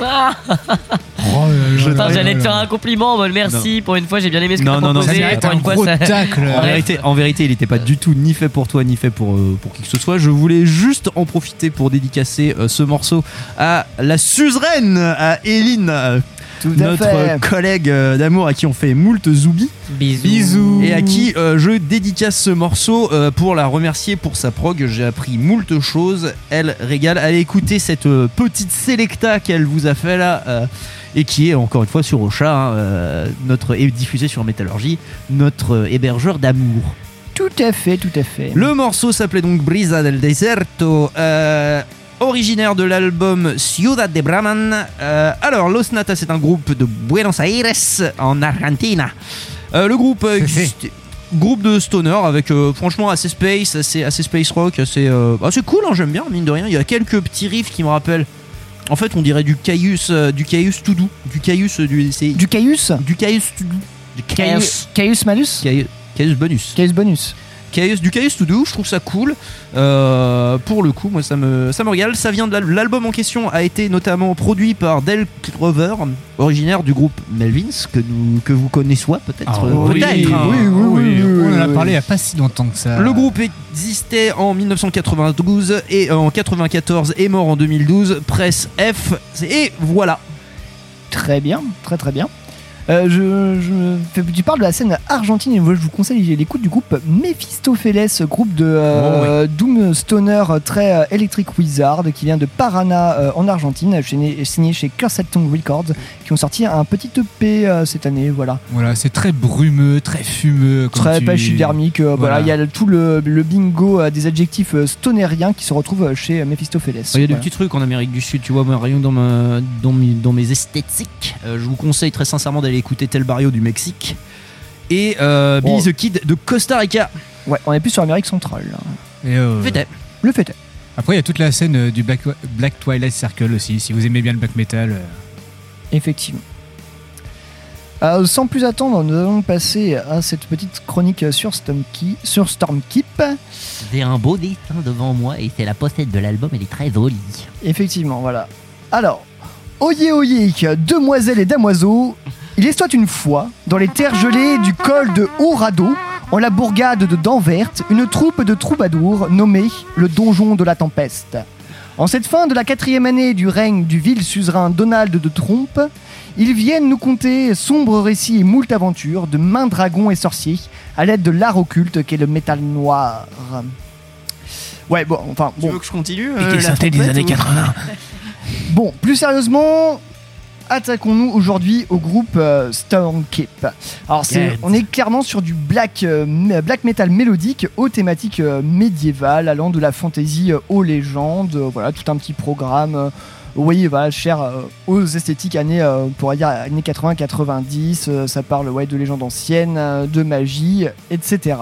Ah J'allais te faire un compliment en mode merci. Pour une fois, j'ai bien aimé ce que Non, t'as non, non, proposé. ça Pour une fois, ça- En vérité, en vérité, il n'était pas du tout ni fait pour toi, ni fait pour, euh, pour qui que ce soit. Je voulais juste en profiter pour dédicacer euh, ce morceau à la suzeraine, à Eline, euh, Tout notre fait. collègue euh, d'amour à qui on fait moult zoubi. Bisous. Et à qui euh, je dédicace ce morceau euh, pour la remercier pour sa prog. J'ai appris moult choses. Elle régale. Allez écouter cette euh, petite sélecta qu'elle vous a fait là. euh, et qui est encore une fois sur Ocha, hein, euh, notre est diffusé sur Métallurgie, notre euh, hébergeur d'amour. Tout à fait, tout à fait. Le morceau s'appelait donc Brisa del Deserto, euh, originaire de l'album Ciudad de Brahman. Euh, alors, Los Natas c'est un groupe de Buenos Aires, en Argentina. Euh, le groupe existe- Groupe de stoner avec euh, franchement assez space, assez, assez space rock, assez, assez cool, hein, j'aime bien, mine de rien. Il y a quelques petits riffs qui me rappellent. En fait, on dirait du Caius, du Caius tout doux, du Caius, du, Du Caius du Caius tout doux, du Caius, Caius Malus Caius, Caius bonus. Caius Bonus. Du Caius to do, je trouve ça cool. Euh, pour le coup, moi ça me, ça me régale. Ça vient de l'al- l'album en question a été notamment produit par Del Clover, originaire du groupe Melvins, que, nous, que vous connaissez peut-être. Ah, euh, oui, peut-être. hein. oui, oui, oui, On en a parlé il n'y a pas si longtemps que ça. Le groupe existait en 1992 et euh, en 94 est mort en 2012. Presse F. Et voilà. Très bien, très très bien. Euh, je, je fais- tu parles de la scène argentine et moi je vous conseille l'écoute du groupe Mephistopheles, groupe de euh, Doom Stoner très euh, Electric Wizard qui vient de Paraná en Argentine, signé, signé chez Cursed Tongue Records, qui ont sorti un petit EP euh, cette année, voilà. Voilà, c'est très brumeux, très fumeux. Très tu- pachydermique, euh, voilà. Voilà. il y a le- tout le, le bingo euh, des adjectifs euh, stonériens qui se retrouvent chez Mephistopheles. Il y a des petits trucs en Amérique du Sud, tu vois, moi, dans, ma- dans, mes, dans mes esthétiques. Euh, je vous conseille très sincèrement d'aller écouter Tel Barrio du Mexique et euh, Billy Oh. the Kid de Costa Rica. Ouais, on est plus sur l'Amérique centrale. Et, euh, Fait est. Le fait est. Après, il y a toute la scène du Black, Black Twilight Circle aussi. Si vous aimez bien le black metal. Effectivement. Euh, sans plus attendre, nous allons passer à cette petite chronique sur Stormkeep. Sur Stormkeep. J'ai un beau dessin devant moi et c'est la pochette de l'album, elle est très jolie. Effectivement, voilà. Alors, oyez, oyez, demoiselles et damoiseaux, il est soit une fois, dans les terres gelées du col de Haut-Radeau, en la bourgade de Danverte, une troupe de troubadours nommée le Donjon de la Tempeste. En cette fin de la quatrième année du règne du vil suzerain Donald de Trompe, ils viennent nous conter sombres récits et moult aventures de mains dragons et sorciers à l'aide de l'art occulte qu'est le métal noir. Ouais, bon, enfin, bon. Tu veux que je continue euh, la des années ou- 80. Bon, plus sérieusement, attaquons-nous aujourd'hui au groupe euh, Stormkeep. Alors, c'est- Yes. on est clairement sur du black, euh, black metal mélodique aux thématiques euh, médiévales, allant de la fantasy euh, aux légendes. voilà, tout un petit programme. vous voyez, voilà, cher aux esthétiques années, on pourrait dire années 80-90. euh, ça parle ouais, de légendes anciennes, de magie, etc.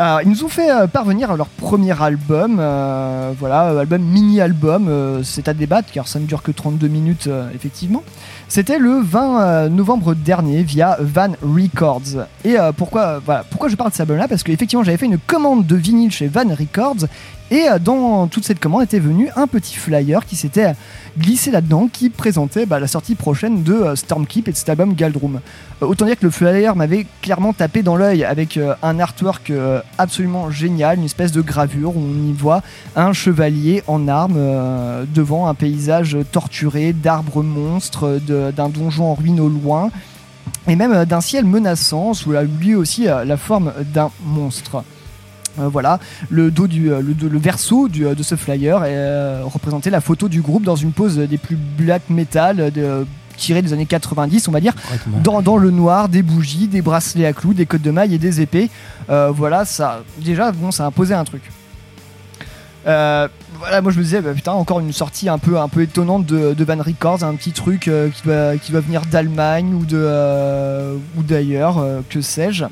Alors, ils nous ont fait euh, parvenir leur premier album, euh, voilà, euh, album mini-album, euh, c'est à débattre car ça ne dure que 32 minutes euh, effectivement. C'était le 20 euh, novembre dernier via Van Records. Et euh, pourquoi, euh, voilà, pourquoi je parle de cet album-là? Parce qu'effectivement j'avais fait une commande de vinyle chez Van Records et euh, dans toute cette commande était venu un petit flyer qui s'était glissé là-dedans qui présentait bah, la sortie prochaine de euh, Stormkeep et de cet album Galdroom. Euh, autant dire que le flyer m'avait clairement tapé dans l'œil avec euh, un artwork euh, absolument génial, une espèce de gravure où on y voit un chevalier en armes euh, devant un paysage torturé d'arbres monstres, d'un donjon en ruine au loin et même euh, d'un ciel menaçant sous lui aussi euh, la forme d'un monstre. Euh, voilà, le dos du euh, le, dos- le verso du, euh, de ce flyer représentait la photo du groupe dans une pose des plus black metal de, tirée des années 90, on va dire, dans, dans le noir, des bougies, des bracelets à clous, des cottes de mailles et des épées. Euh, voilà, ça déjà bon, ça a imposé un truc. Euh, voilà, moi je me disais, bah, putain, encore une sortie un peu, un peu étonnante de, de Van Records, un petit truc euh, qui, va, qui va venir d'Allemagne ou d'ailleurs, que sais-je.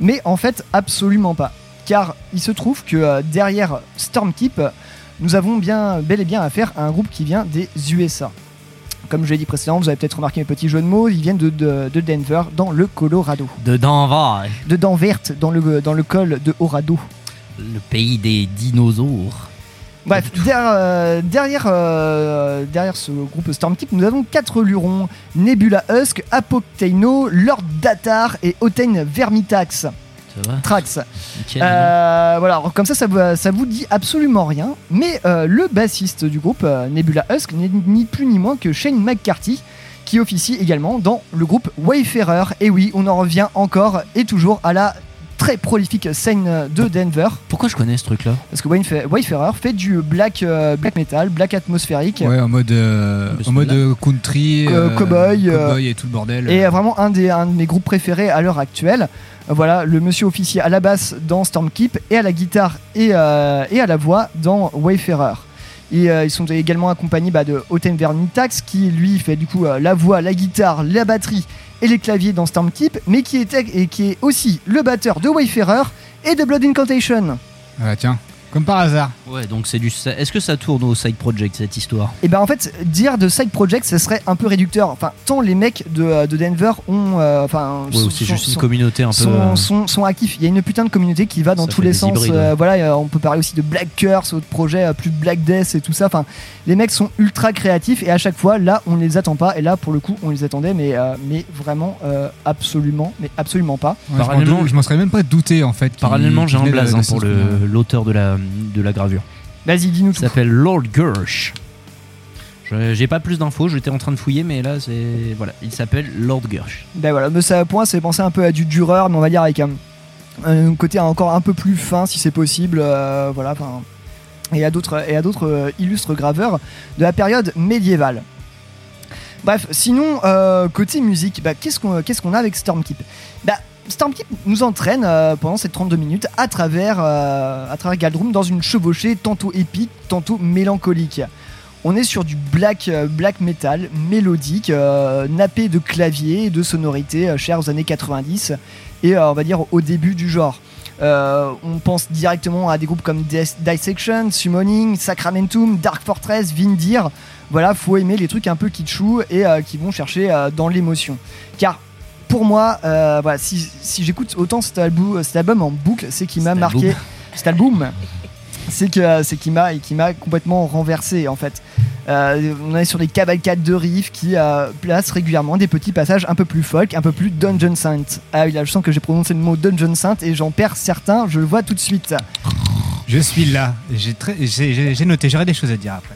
Mais en fait, absolument pas. Car il se trouve que euh, derrière Stormkeep, nous avons bien, bel et bien affaire à un groupe qui vient des USA. Comme je l'ai dit précédemment, vous avez peut-être remarqué mes petits jeux de mots, ils viennent de, de- de Denver, dans le Colorado. De Denver, De Denver, dans le, dans le col de Orado. le pays des dinosaures. Bref, derrière, euh, derrière, euh, derrière ce groupe Stormkeep, nous avons quatre lurons Nebula Husk, Apocteino, Lord Datar et Oten Vermitax. Trax. Euh, voilà, alors, comme ça, ça vous, ça vous dit absolument rien. Mais euh, le bassiste du groupe, euh, Nebula Husk, n'est ni plus ni moins que Shane McCarthy, qui officie également dans le groupe Wayfarer. Et oui, on en revient encore et toujours à la très prolifique scène de Denver. Pourquoi je connais ce truc-là Parce que Wayfa- Wayfarer fait du black, euh, black metal, black atmosphérique. Ouais, en mode, euh, en mode euh, country, Euh, cowboy, euh, cowboy et tout le bordel. Et euh, vraiment un, des, un de mes groupes préférés à l'heure actuelle. Euh, Voilà, le monsieur officier à la basse dans Stormkeep et à la guitare et, euh, et à la voix dans Wayfarer. Et euh, ils sont également accompagnés bah, de Oten Vernitax qui lui fait du coup euh, la voix, la guitare, la batterie et les claviers dans Stormkeep, mais qui est, et qui est aussi le batteur de Wayfarer et de Blood Incantation. Ah, tiens, comme par hasard. Ouais, donc c'est du. Est-ce que ça tourne au side project cette histoire? Et ben en fait, dire de side project, ce serait un peu réducteur. Enfin, tant les mecs de, de Denver ont, euh, enfin, Ouais, ou c'est juste une communauté un peu, sont, euh, sont, sont actifs. Il y a une putain de communauté qui va dans Ça tous les sens. hybrides, Euh, ouais. voilà, euh, on peut parler aussi de Black Curse, autre projet euh, plus Black Death et tout ça. Enfin, les mecs sont ultra créatifs et à chaque fois, là, on les attend pas. Et là, pour le coup, on les attendait, mais euh, mais vraiment, euh, absolument, mais absolument pas. Ouais, je m'en dou- je m'en serais même pas douté en fait. Parallèlement, j'ai un blaze hein, pour l'auteur de la, de la gravure. Vas-y, dis-nous Il s'appelle Lord Gersh. Je- J'ai pas plus d'infos, j'étais en train de fouiller, mais là, c'est. Voilà, il s'appelle Lord Gersh. Ben voilà, mais ça, moi, c'est penser un peu à du dureur, mais on va dire avec un, un côté encore un peu plus fin si c'est possible. euh, voilà, enfin. Et à d'autres et à d'autres euh, illustres graveurs de la période médiévale. Bref, sinon, euh, côté musique, bah, qu'est-ce qu'on qu'est-ce qu'on a avec Stormkeep? Bah, Stormkeep nous entraîne euh, pendant ces 32 minutes à travers, euh, à Galdrum dans une chevauchée tantôt épique, tantôt mélancolique. On est sur du black, euh, metal mélodique, euh, nappé de clavier et de sonorités chères aux années 90 et on va dire au début du genre. On pense directement à des groupes comme Dis- Dissection, Summoning, Sacramentum, Dark Fortress, Vindir. Voilà, faut aimer les trucs un peu kitschou et qui vont chercher dans l'émotion. Car pour moi, euh, voilà, si, si j'écoute autant cet album, cet album en boucle, c'est qu'il m'a marqué. Cet album, c'est que c'est qui m'a qui m'a complètement renversé en fait. Euh, on est sur des cavalcades de riffs qui euh, placent régulièrement des petits passages un peu plus folk, un peu plus Dungeon Saint. Ah oui, là je sens que j'ai prononcé le mot Dungeon Saint et j'en perds certains, je le vois tout de suite. Je suis là. J'ai noté, j'aurai des choses à dire après.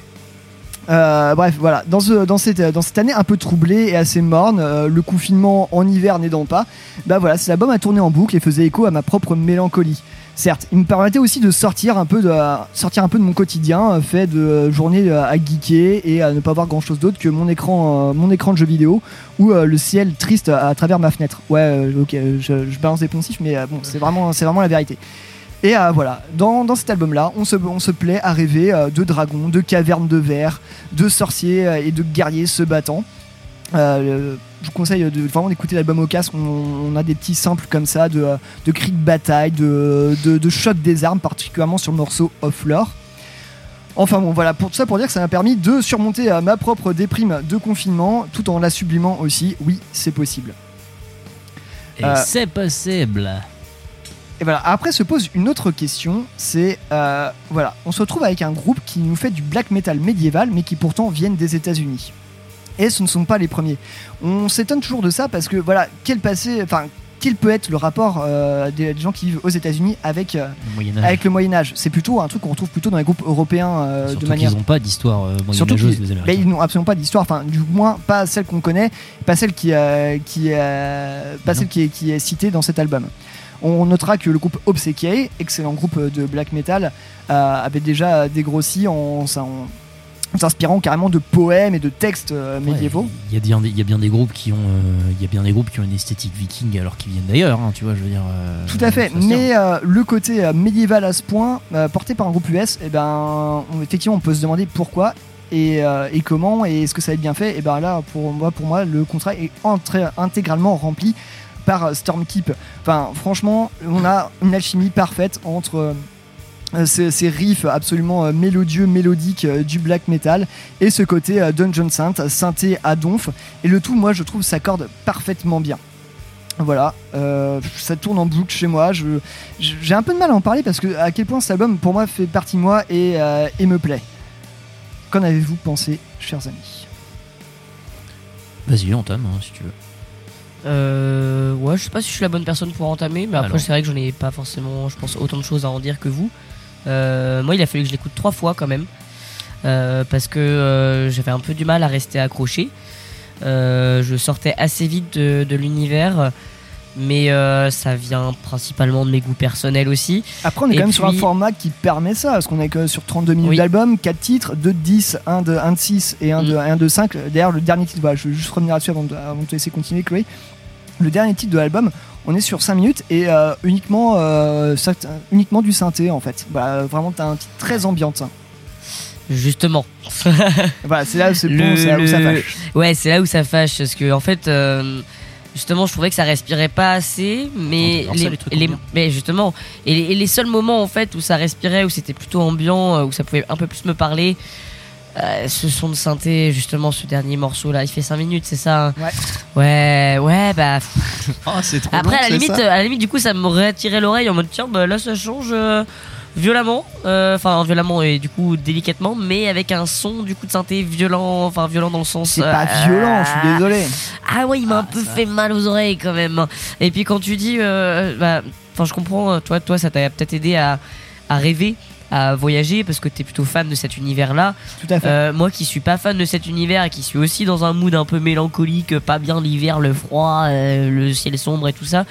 Euh, bref, voilà, dans, ce, dans, cette, année un peu troublée et assez morne, euh, le confinement en hiver n'aidant pas, bah voilà, cet album a tourné en boucle et faisait écho à ma propre mélancolie. Certes, il me permettait aussi de sortir un peu de, sortir un peu de mon quotidien, euh, fait de journées à geeker et à ne pas voir grand chose d'autre que mon écran, mon écran de jeu vidéo ou le ciel triste à, travers ma fenêtre. Ouais, ok, je, je balance des poncifs, mais bon, c'est vraiment, c'est vraiment la vérité. Et euh, voilà, dans, dans cet album-là, on se, on se plaît à rêver euh, de dragons, de cavernes de verre, de sorciers euh, et de guerriers se battant. Euh, je vous conseille de vraiment d'écouter l'album au casque. On, on a des petits samples comme ça de, de cris de bataille, de, de, de choc des armes, particulièrement sur le morceau Off Lore. Enfin bon, voilà, pour tout ça pour dire que ça m'a permis de surmonter ma propre déprime de confinement tout en la sublimant aussi. Oui, c'est possible. Et Euh, c'est possible. Et voilà, après se pose une autre question, c'est euh, voilà, on se retrouve avec un groupe qui nous fait du black metal médiéval, mais qui pourtant viennent des États-Unis. Et ce ne sont pas les premiers. On s'étonne toujours de ça parce que voilà, quel passé, enfin, quel peut être le rapport euh, des, gens qui vivent aux États-Unis avec euh, Le Moyen-Âge. avec le Moyen Âge? C'est plutôt un truc qu'on retrouve plutôt dans les groupes européens euh, Surtout de manière. qu'ils n'ont pas d'histoire moyenâgeuse, qu'ils les ben, Américains. ils n'ont absolument pas d'histoire, enfin du moins pas celle qu'on connaît, pas celle qui, qui, pas celle qui est, qui est citée dans cet album. On notera que le groupe Obsequiae, excellent groupe de black metal, euh, avait déjà dégrossi en, s'inspirant carrément de poèmes et de textes euh, médiévaux. Il y, a bien des- il y a bien des groupes qui ont, euh, il y a bien des groupes qui ont une esthétique viking alors qu'ils viennent d'ailleurs, hein, tu vois, je veux dire. euh, Tout à fait, mais euh, le côté euh, médiéval à ce point, euh, porté par un groupe US, et ben, on- effectivement, on peut se demander pourquoi et, euh, et comment et est-ce que ça va être bien fait. Et ben là, pour moi, pour moi, le contrat est intégralement rempli par euh, Stormkeep. Enfin, franchement, on a une alchimie parfaite entre euh, ces, ces riffs absolument euh, mélodieux, mélodiques euh, du black metal et ce côté euh, Dungeon Synth, synthé à donf. Et le tout, moi, je trouve, s'accorde parfaitement bien. Voilà, euh, ça tourne en boucle chez moi. J'ai un peu de mal à en parler parce que à quel point cet album pour moi fait partie moi et, euh, et me plaît. Qu'en avez-vous pensé, chers amis? Vas-y, entame hein, si tu veux. Euh, ouais, je sais pas si je suis la bonne personne pour entamer, mais après c'est vrai que j'en ai pas forcément, je pense, autant de choses à en dire que vous. Euh, moi, il a fallu que je l'écoute trois fois quand même, euh, parce que euh, j'avais un peu du mal à rester accroché. Je sortais assez vite de, de l'univers, mais euh, ça vient principalement de mes goûts personnels aussi. Après, on est Et quand même sur un format qui permet ça, parce qu'on est que sur 32 minutes Oui. d'album, 4 titres, 2 de 10, 1 de, 1 de 6 et 1 de, Mm. 1 de 5. D'ailleurs, le dernier titre, voilà, je vais juste revenir là-dessus avant de, avant de te laisser continuer, Chloé. Le dernier titre de l'album, on est sur 5 minutes et euh, uniquement, euh, uniquement du synthé en fait. Voilà, vraiment, t'as un titre très ambiante. Justement. voilà, c'est là, c'est bon, Le- c'est là où ça fâche. Ouais, c'est là où ça fâche parce que en fait, euh, justement, je trouvais que ça respirait pas assez, mais ça, les, mais justement, et les, et les seuls moments en fait où ça respirait, où c'était plutôt ambiant, euh, où ça pouvait un peu plus me parler. euh, ce son de synthé, justement, ce dernier morceau là, il fait 5 minutes, c'est ça hein Ouais. Ouais, ouais, bah. Oh, c'est trop Après, long, à la limite, ça à la limite, du coup, ça m'aurait attiré l'oreille en mode tiens, bah là, ça change euh, violemment, euh, enfin violemment et du coup délicatement, mais avec un son du coup de synthé violent, enfin violent dans le sens. C'est pas euh, violent, je suis désolé. Ah ouais, il m'a un peu fait mal aux oreilles quand même. Et puis quand tu dis, euh, bah, enfin, je comprends, euh, toi, toi, ça t'a peut-être aidé à, à rêver, à voyager, parce que t'es plutôt fan de cet univers-là. Tout à fait. Euh, moi, qui suis pas fan de cet univers et qui suis aussi dans un mood un peu mélancolique, pas bien l'hiver, le froid, euh, le ciel sombre et tout ça.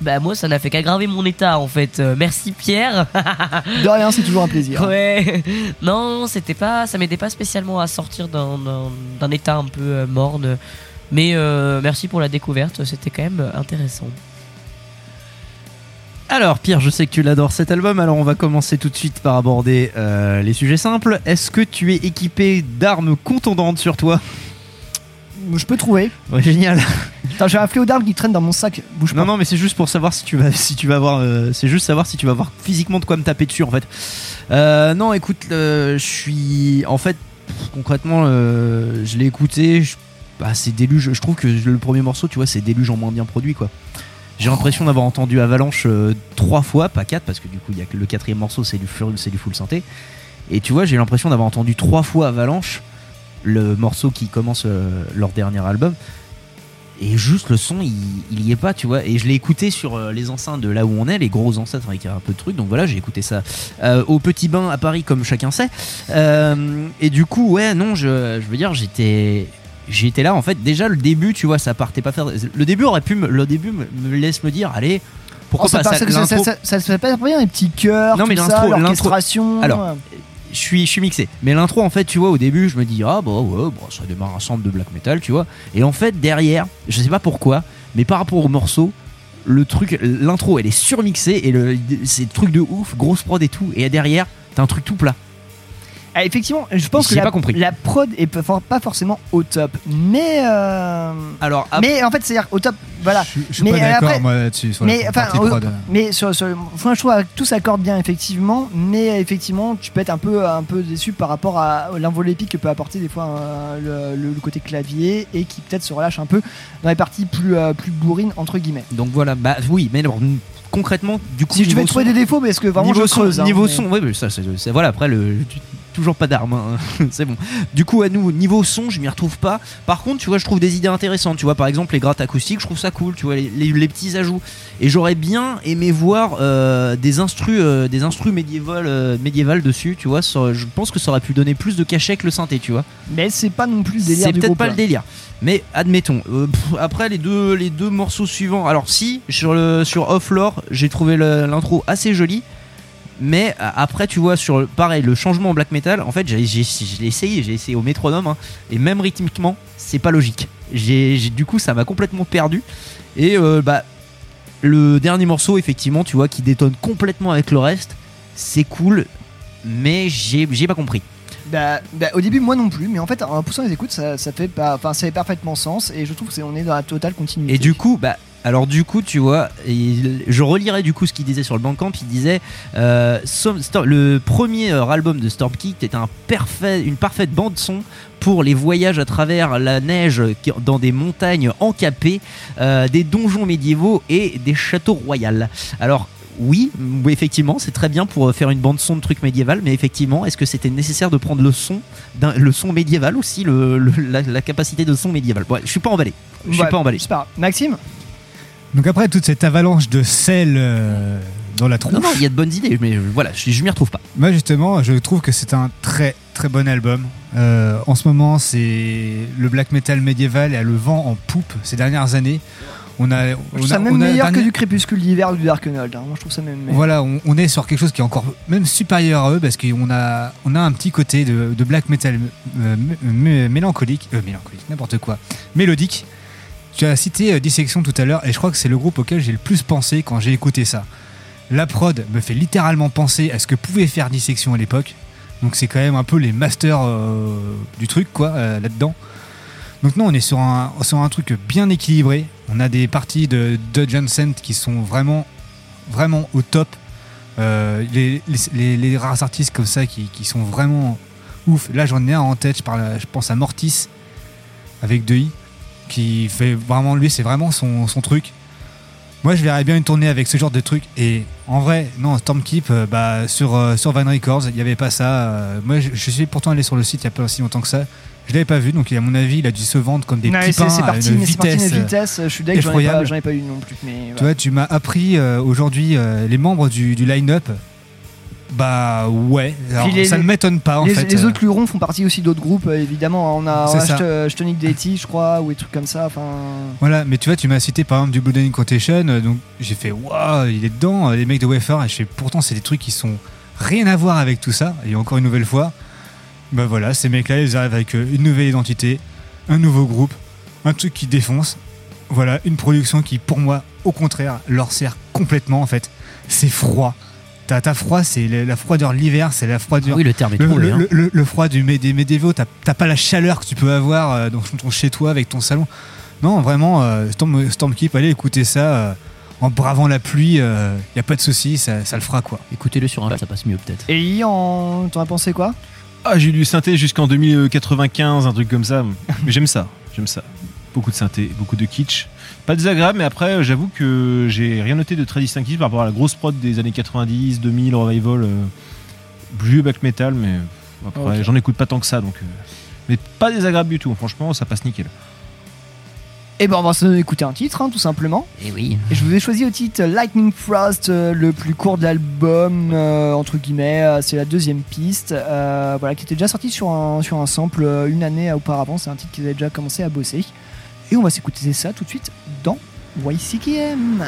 Bah moi ça n'a fait qu'aggraver mon état en fait. Euh, merci Pierre. De rien, c'est toujours un plaisir. Ouais. Non, c'était pas, ça m'aidait pas spécialement à sortir d'un- état un peu euh, morne. Mais euh, merci pour la découverte, c'était quand même intéressant. Alors Pierre, je sais que tu l'adores cet album, alors on va commencer tout de suite par aborder euh, les sujets simples. Est-ce que tu es équipé d'armes contondantes sur toi? Je peux trouver. Ouais, génial. Attends, j'ai un fléau d'arbre qui traîne dans mon sac. Bouge pas. Non, non, mais c'est juste pour savoir si tu vas, si tu vas avoir, euh, c'est juste savoir si tu vas avoir physiquement de quoi me taper dessus en fait. Euh, non, écoute, euh, je suis, en fait, concrètement, euh, je l'ai écouté. je- Bah, c'est déluge. Je trouve que le premier morceau, tu vois, c'est déluge en moins bien produit quoi. J'ai l'impression d'avoir entendu Avalanche euh, trois fois, pas quatre, parce que du coup, il y a que le quatrième morceau, c'est du full, c'est du full synthé. Et tu vois, j'ai l'impression d'avoir entendu trois fois Avalanche, le morceau qui commence euh, leur dernier album. Et juste le son, il, il y est pas, tu vois. Et je l'ai écouté sur euh, les enceintes de là où on est, les gros enceintes avec un peu de trucs. Donc voilà, j'ai écouté ça euh, au Petit Bain à Paris, comme chacun sait. Euh, et du coup, ouais, non, je, je veux dire, j'étais. J'étais là en fait déjà le début tu vois ça partait pas faire le début aurait pu me, le début me, me laisse me dire allez pourquoi Oh, pas ça, ça, ça, ça- se fait pas rien, les petits cœurs, non mais l'intro- l'orchestration. alors je suis mixé. Mais l'intro en fait tu vois au début je me dis ah bah ouais bon, ça démarre un sample de black metal tu vois. Et en fait derrière je sais pas pourquoi mais par rapport au morceau le truc l'intro elle est surmixée et c'est truc de ouf grosse prod et tout. Et derrière t'as un truc tout plat Ah, effectivement, je pense que la, pas compris. la prod est pas for- pas forcément au top, mais euh, alors mais en fait c'est au top, voilà. Je suis mais pas d'accord après- moi là-dessus sur mais la enfin, mais sur, sur- enfin, je trouve que tout s'accorde bien effectivement, mais effectivement tu peux être un peu un peu déçu par rapport à l'involépique que peut apporter des fois euh, le, le- le côté clavier et qui peut-être se relâche un peu dans les parties plus euh, plus bourrines entre guillemets. donc voilà bah oui mais alors, concrètement du coup Si je niveau vais trouver son- des défauts, parce que vraiment niveau je son, hein, niveau mais- son, ouais, mais ça, c'est, c'est- voilà. Après, le, tu- toujours pas d'armes, hein. c'est bon. Du coup, à nous, niveau son, je m'y retrouve pas. Par contre, tu vois, je trouve des idées intéressantes. Tu vois, par exemple, les grattes acoustiques, je trouve ça cool. Tu vois, les, les- les petits ajouts. Et j'aurais bien aimé voir euh, des instrus, euh, des instrus médiévales, euh, médiévales dessus. Tu vois, ça- je pense que ça aurait pu donner plus de cachet que le synthé. Tu vois. Mais c'est pas non plus le délire C'est peut-être pas le délire. Mais admettons. Euh, pff, après les deux, les deux morceaux suivants. Alors si sur le sur Off Lore, j'ai trouvé l'intro assez jolie. Mais euh, après, tu vois, sur pareil, le changement en black metal, en fait, j'ai, j'ai- essayé, j'ai essayé au métronome, hein, et même rythmiquement, c'est pas logique. J'ai, j'ai- du coup, ça m'a complètement perdu. Et euh, bah, le dernier morceau, effectivement, tu vois, qui détonne complètement avec le reste, c'est cool, mais j'ai, j'ai pas compris. Bah, bah, au début moi non plus, mais en fait en poussant les écoutes ça, ça fait pas, enfin ça fait parfaitement sens et je trouve que c'est on est dans la totale continuité. Et du coup, bah, alors du coup, tu vois, il- je relirai du coup ce qu'il disait sur le Bandcamp. Il disait euh, le premier euh, album de Stormkick était un parfait, une parfaite bande son pour les voyages à travers la neige dans des montagnes encapées, euh, des donjons médiévaux et des châteaux royaux. Alors oui, effectivement, c'est très bien pour faire une bande son de trucs médiéval, mais effectivement, est-ce que c'était nécessaire de prendre le son, d'un- le son médiéval aussi, le, le- la, la capacité de son médiéval? Ouais, Je suis pas emballé. Je suis Ouais, pas emballé. pas. Maxime? Donc après toute cette avalanche de sel euh, dans la tronche. Non, non, il y a de bonnes idées, mais euh, voilà, je, je m'y retrouve pas. Moi justement, je trouve que c'est un très très bon album. Euh, en ce moment, c'est le black metal médiéval et a le vent en poupe ces dernières années. On a, Je on trouve a- ça même on a meilleur dernier- que du Crépuscule d'hiver ou du Darkenold. hein. Moi je trouve ça même meilleur. Voilà, on, on est sur quelque chose qui est encore même supérieur à eux parce qu'on a, on a un petit côté de, de black metal euh, mélancolique, euh, mélancolique, n'importe quoi, mélodique. Tu as cité euh, Dissection tout à l'heure et je crois que c'est le groupe auquel j'ai le plus pensé quand j'ai écouté ça. La prod me fait littéralement penser à ce que pouvait faire Dissection à l'époque. Donc c'est quand même un peu les masters euh, du truc quoi euh, là-dedans. Donc non, on est sur un, sur un truc bien équilibré. On a des parties de Dodge Scent qui sont vraiment, vraiment au top. Les, rares artistes comme ça qui, qui sont vraiment ouf. Là, j'en ai un en tête. Je, parle, je pense à Mortis avec De I qui fait vraiment lui, c'est vraiment son, son truc. Moi, je verrais bien une tournée avec ce genre de truc. Et en vrai, non, Stormkeep, euh, bah, sur, euh, sur Van Records, il n'y avait pas ça. Euh, moi, je, je suis pourtant allé sur le site il n'y a pas aussi longtemps que ça. Je l'avais pas vu, donc à mon avis, il a dû se vendre comme des Ouais, petits c'est- pains c'est à parti, une mais c'est parti, vitesse, une vitesse, je suis deg, j'en ai pas- ai pas eu non plus, mais Tu vois, tu m'as appris euh, aujourd'hui euh, les membres du, du line-up. Bah ouais, Alors, Puis les- ça ne m'étonne pas en les, fait. les euh. autres lurons font partie aussi d'autres groupes, euh, évidemment. On a, on a Chtonic Deity, je crois, ou des trucs comme ça. Enfin, Voilà, mais tu vois, tu m'as cité par exemple du Blood and Incantation, euh, donc j'ai fait waouh, il est dedans, euh, les mecs de Wafer, et je fais pourtant c'est des trucs qui sont rien à voir avec tout ça, et encore une nouvelle fois, bah voilà, ces mecs-là, ils arrivent avec euh, une nouvelle identité, un nouveau groupe, un truc qui défonce, voilà, une production qui pour moi, au contraire, leur sert complètement en fait. C'est froid. T'as froid, c'est la la froideur de l'hiver, c'est la froideur. Ah oui, le terme est le, hein. le- le froid du, des médiévaux, t'as pas la chaleur que tu peux avoir euh, dans ton chez toi avec ton salon. Non, vraiment, euh, Storm, Stormkeep, allez écouter ça euh, en bravant la pluie, il y a pas de souci, ça, ça le fera quoi. Écoutez-le sur un ça passe mieux peut-être. et I, en... t'en as pensé quoi? Ah, j'ai eu du synthé jusqu'en 2095, un truc comme ça. Mais j'aime ça, j'aime ça. Beaucoup de synthé, beaucoup de kitsch. Pas désagréable, mais après, euh, j'avoue que j'ai rien noté de très distinctif par rapport à la grosse prod des années 90, 2000, revival, euh, vieux black metal, mais euh, après, j'en écoute pas tant que ça, donc. euh, mais pas désagréable du tout, franchement, ça passe nickel. Et ben on va se écouter un titre, hein, tout simplement. Et oui. Et je vous ai choisi au titre Lightning Frost, euh, le plus court de l'album, euh, entre guillemets. euh, c'est la deuxième piste, euh, voilà, qui était déjà sorti sur un, sur un sample euh, une année auparavant. C'est un titre qu'ils avaient déjà commencé à bosser. Et on va s'écouter ça tout de suite dans YCKM.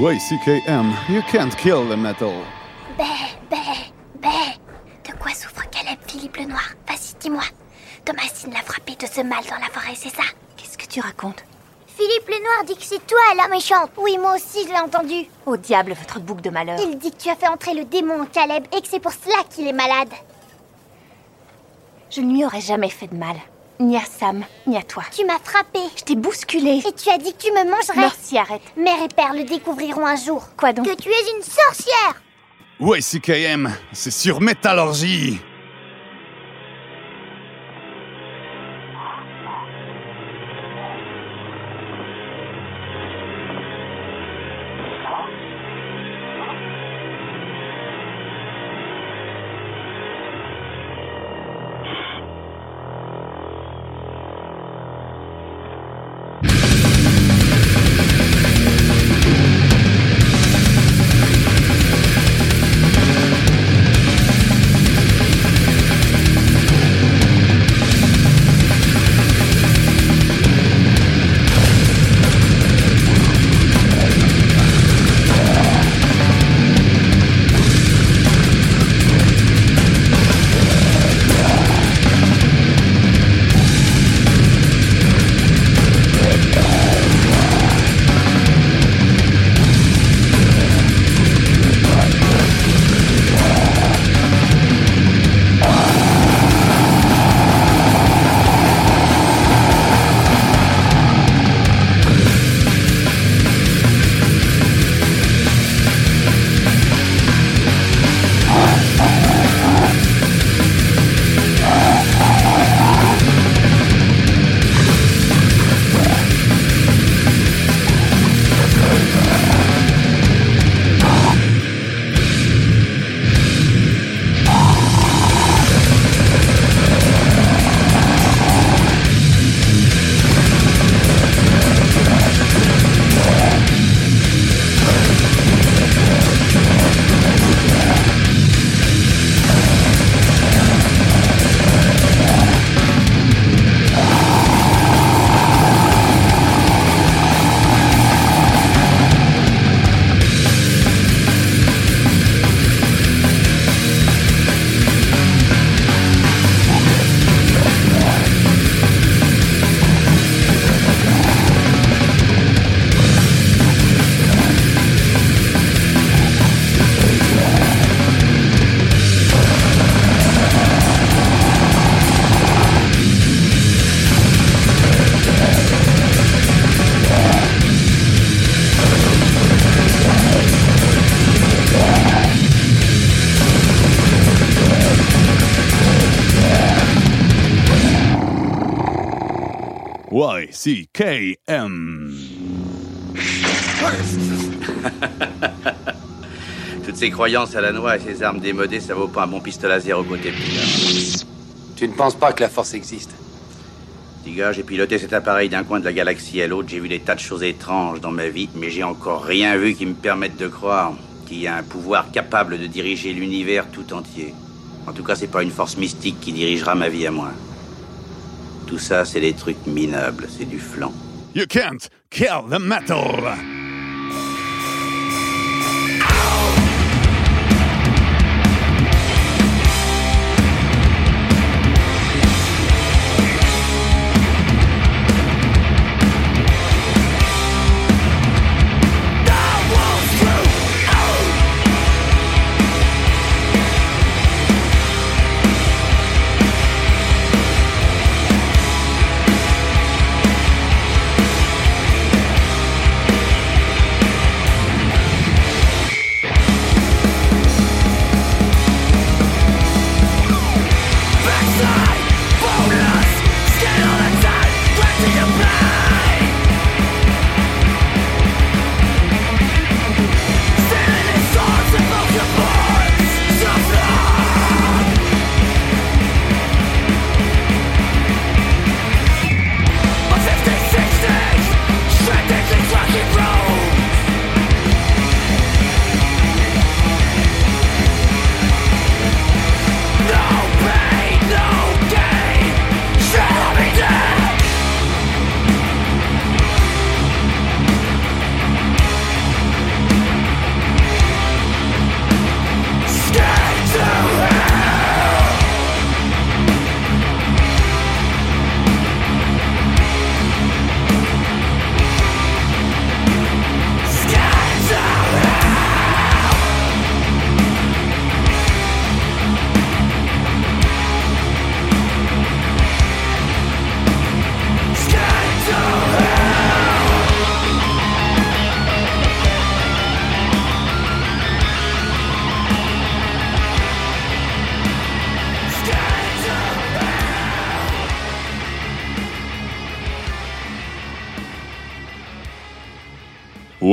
YCKM, you can't kill the metal. Bé, bé, bé. De quoi souffre Caleb, Philippe le Noir? Vas-y, dis-moi. Thomasine l'a frappé de ce mal dans la forêt, c'est ça? Qu'est-ce que tu racontes? Philippe le Noir dit que c'est toi la méchante. Oui, moi aussi, je l'ai entendu. Au diable, votre bouc de malheur. Il dit que tu as fait entrer le démon en Caleb et que c'est pour cela qu'il est malade. Je ne lui aurais jamais fait de mal. Ni à Sam, ni à toi. Tu m'as frappé. Je t'ai bousculé. Et tu as dit que tu me mangerais. Merci, arrête. Mère et père le découvriront un jour. Quoi donc? Que tu es une sorcière. YCKM, c'est sur Métallurgie. YCKM. Toutes ces croyances à la noix et ces armes démodées, ça vaut pas un bon pistolet à zéro côté. Tu ne penses pas que la force existe? Gars, j'ai piloté cet appareil d'un coin de la galaxie à l'autre, j'ai vu des tas de choses étranges dans ma vie, mais j'ai encore rien vu qui me permette de croire qu'il y a un pouvoir capable de diriger l'univers tout entier. En tout cas, c'est pas une force mystique qui dirigera ma vie à moi. Tout ça, c'est des trucs minables, c'est du flan. You can't kill the metal.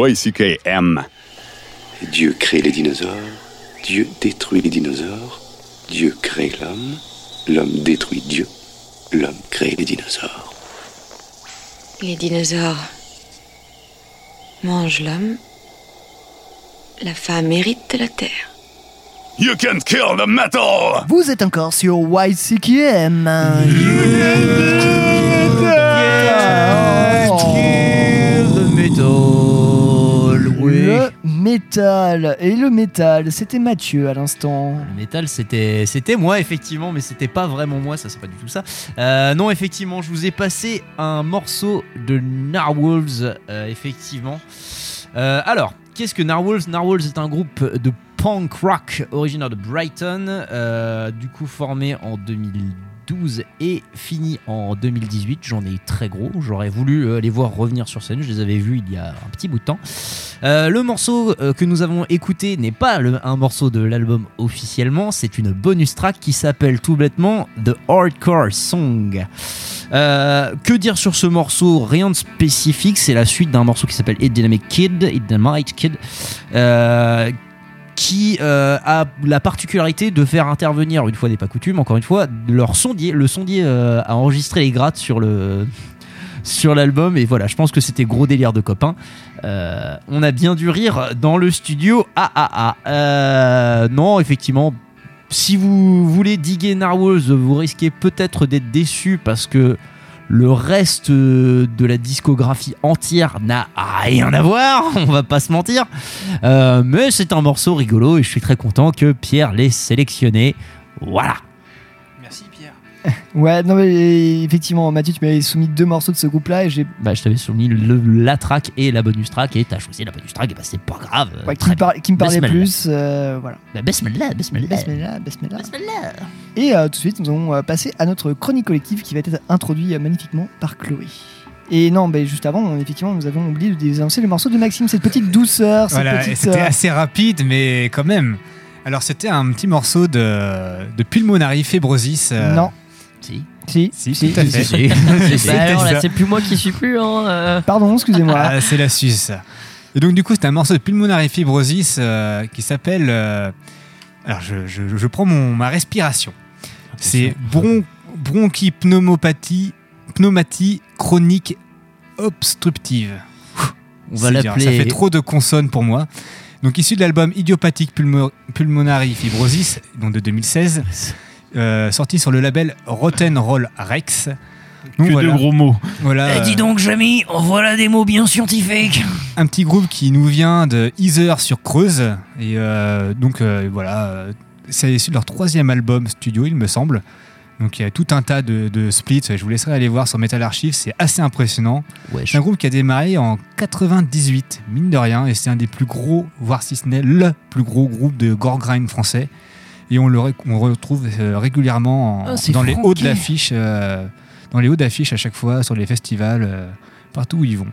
YCKM. Dieu crée les dinosaures, Dieu détruit les dinosaures, Dieu crée l'homme, l'homme détruit Dieu, l'homme crée les dinosaures. Les dinosaures mangent l'homme. La femme hérite de la terre. You can't kill the metal! Vous êtes encore sur YCKM. Le Et le métal, c'était Mathieu à l'instant. Le métal, c'était, c'était moi, effectivement, mais c'était pas vraiment moi, ça c'est pas du tout ça. Euh, non, effectivement, je vous ai passé un morceau de Narwhals, euh, effectivement. Euh, alors, qu'est-ce que Narwhals? Narwhals est un groupe de punk rock originaire de Brighton, du coup formé en 2012 et fini en 2018. J'en ai très gros, j'aurais voulu euh, les voir revenir sur scène, je les avais vus il y a un petit bout de temps. Euh, le morceau euh, que nous avons écouté n'est pas un morceau de l'album officiellement, c'est une bonus track qui s'appelle tout bêtement The Hardcore Song. Que dire sur ce morceau? Rien de spécifique, c'est la suite d'un morceau qui s'appelle Hit Dynamic Kid, Dynamite Kid, qui euh, a la particularité de faire intervenir, une fois n'est pas coutume, encore une fois, leur sondier. Le sondier euh, a enregistré les grattes sur le sur l'album et voilà, je pense que c'était gros délire de copains. Euh, on a bien dû rire dans le studio. Ah ah ah. Euh, non, effectivement, si vous voulez diguer Narwhals, vous risquez peut-être d'être déçu parce que le reste de la discographie entière n'a rien à voir, on va pas se mentir. Euh, mais c'est un morceau rigolo et je suis très content que Pierre l'ait sélectionné. Voilà. Ouais, non mais effectivement, Mathieu, tu m'avais soumis deux morceaux de ce groupe-là et j'ai Bah, je t'avais soumis le- la track et la bonus track et t'as choisi la bonus track et bah c'est pas grave. ouais, qui, me par- qui me parlait plus. euh, voilà. Bah, Bismillah, bismillah. Bismillah, bismillah. Et euh, tout de suite, nous allons euh, passer à notre chronique collective qui va être introduit euh, magnifiquement par Chloé. Et non, mais juste avant, on- effectivement, nous avons oublié de annoncer le morceau de Maxime, cette petite douceur, cette Voilà, petite. c'était euh, assez rapide, mais quand même. Alors, c'était un petit morceau de, de Pulmonary Fibrosis. euh, Non. Si. Si, si, tout à fait. Bah C'était alors là, ça. c'est plus moi qui suis plus. Hein, euh. Pardon, excusez-moi. Ah, c'est la Suisse. Et donc, du coup, c'est un morceau de Pulmonary Fibrosis euh, qui s'appelle. euh, alors, je, je- je prends mon, ma respiration. C'est bron, bronchipneumopathie pneumatie chronique obstructive. On va l'appeler- Ça fait trop de consonnes pour moi. Donc, issu de l'album Idiopathique Pulmo- Pulmonary Fibrosis, donc de 2016, euh, sorti sur le label Rotten Roll Rex. Donc, Que de gros mots. Voilà. Eh, euh, dis donc, Jamy, voilà des mots bien scientifiques. un petit groupe qui nous vient de Heather sur Creuse. Et euh, donc euh, voilà, euh, c'est issu de leur troisième album studio, il me semble. Donc il y a tout un tas de, de splits. Je vous laisserai aller voir sur Metal Archive, c'est assez impressionnant. C'est un groupe qui a démarré en 98, mine de rien, et c'est un des plus gros, voire si ce n'est le plus gros groupe de gore grind français. Et on le on retrouve euh, régulièrement en- Ah, c'est dans les hauts de l'affiche, euh, dans les hauts d'affiche à chaque fois sur les festivals, euh, partout où ils vont.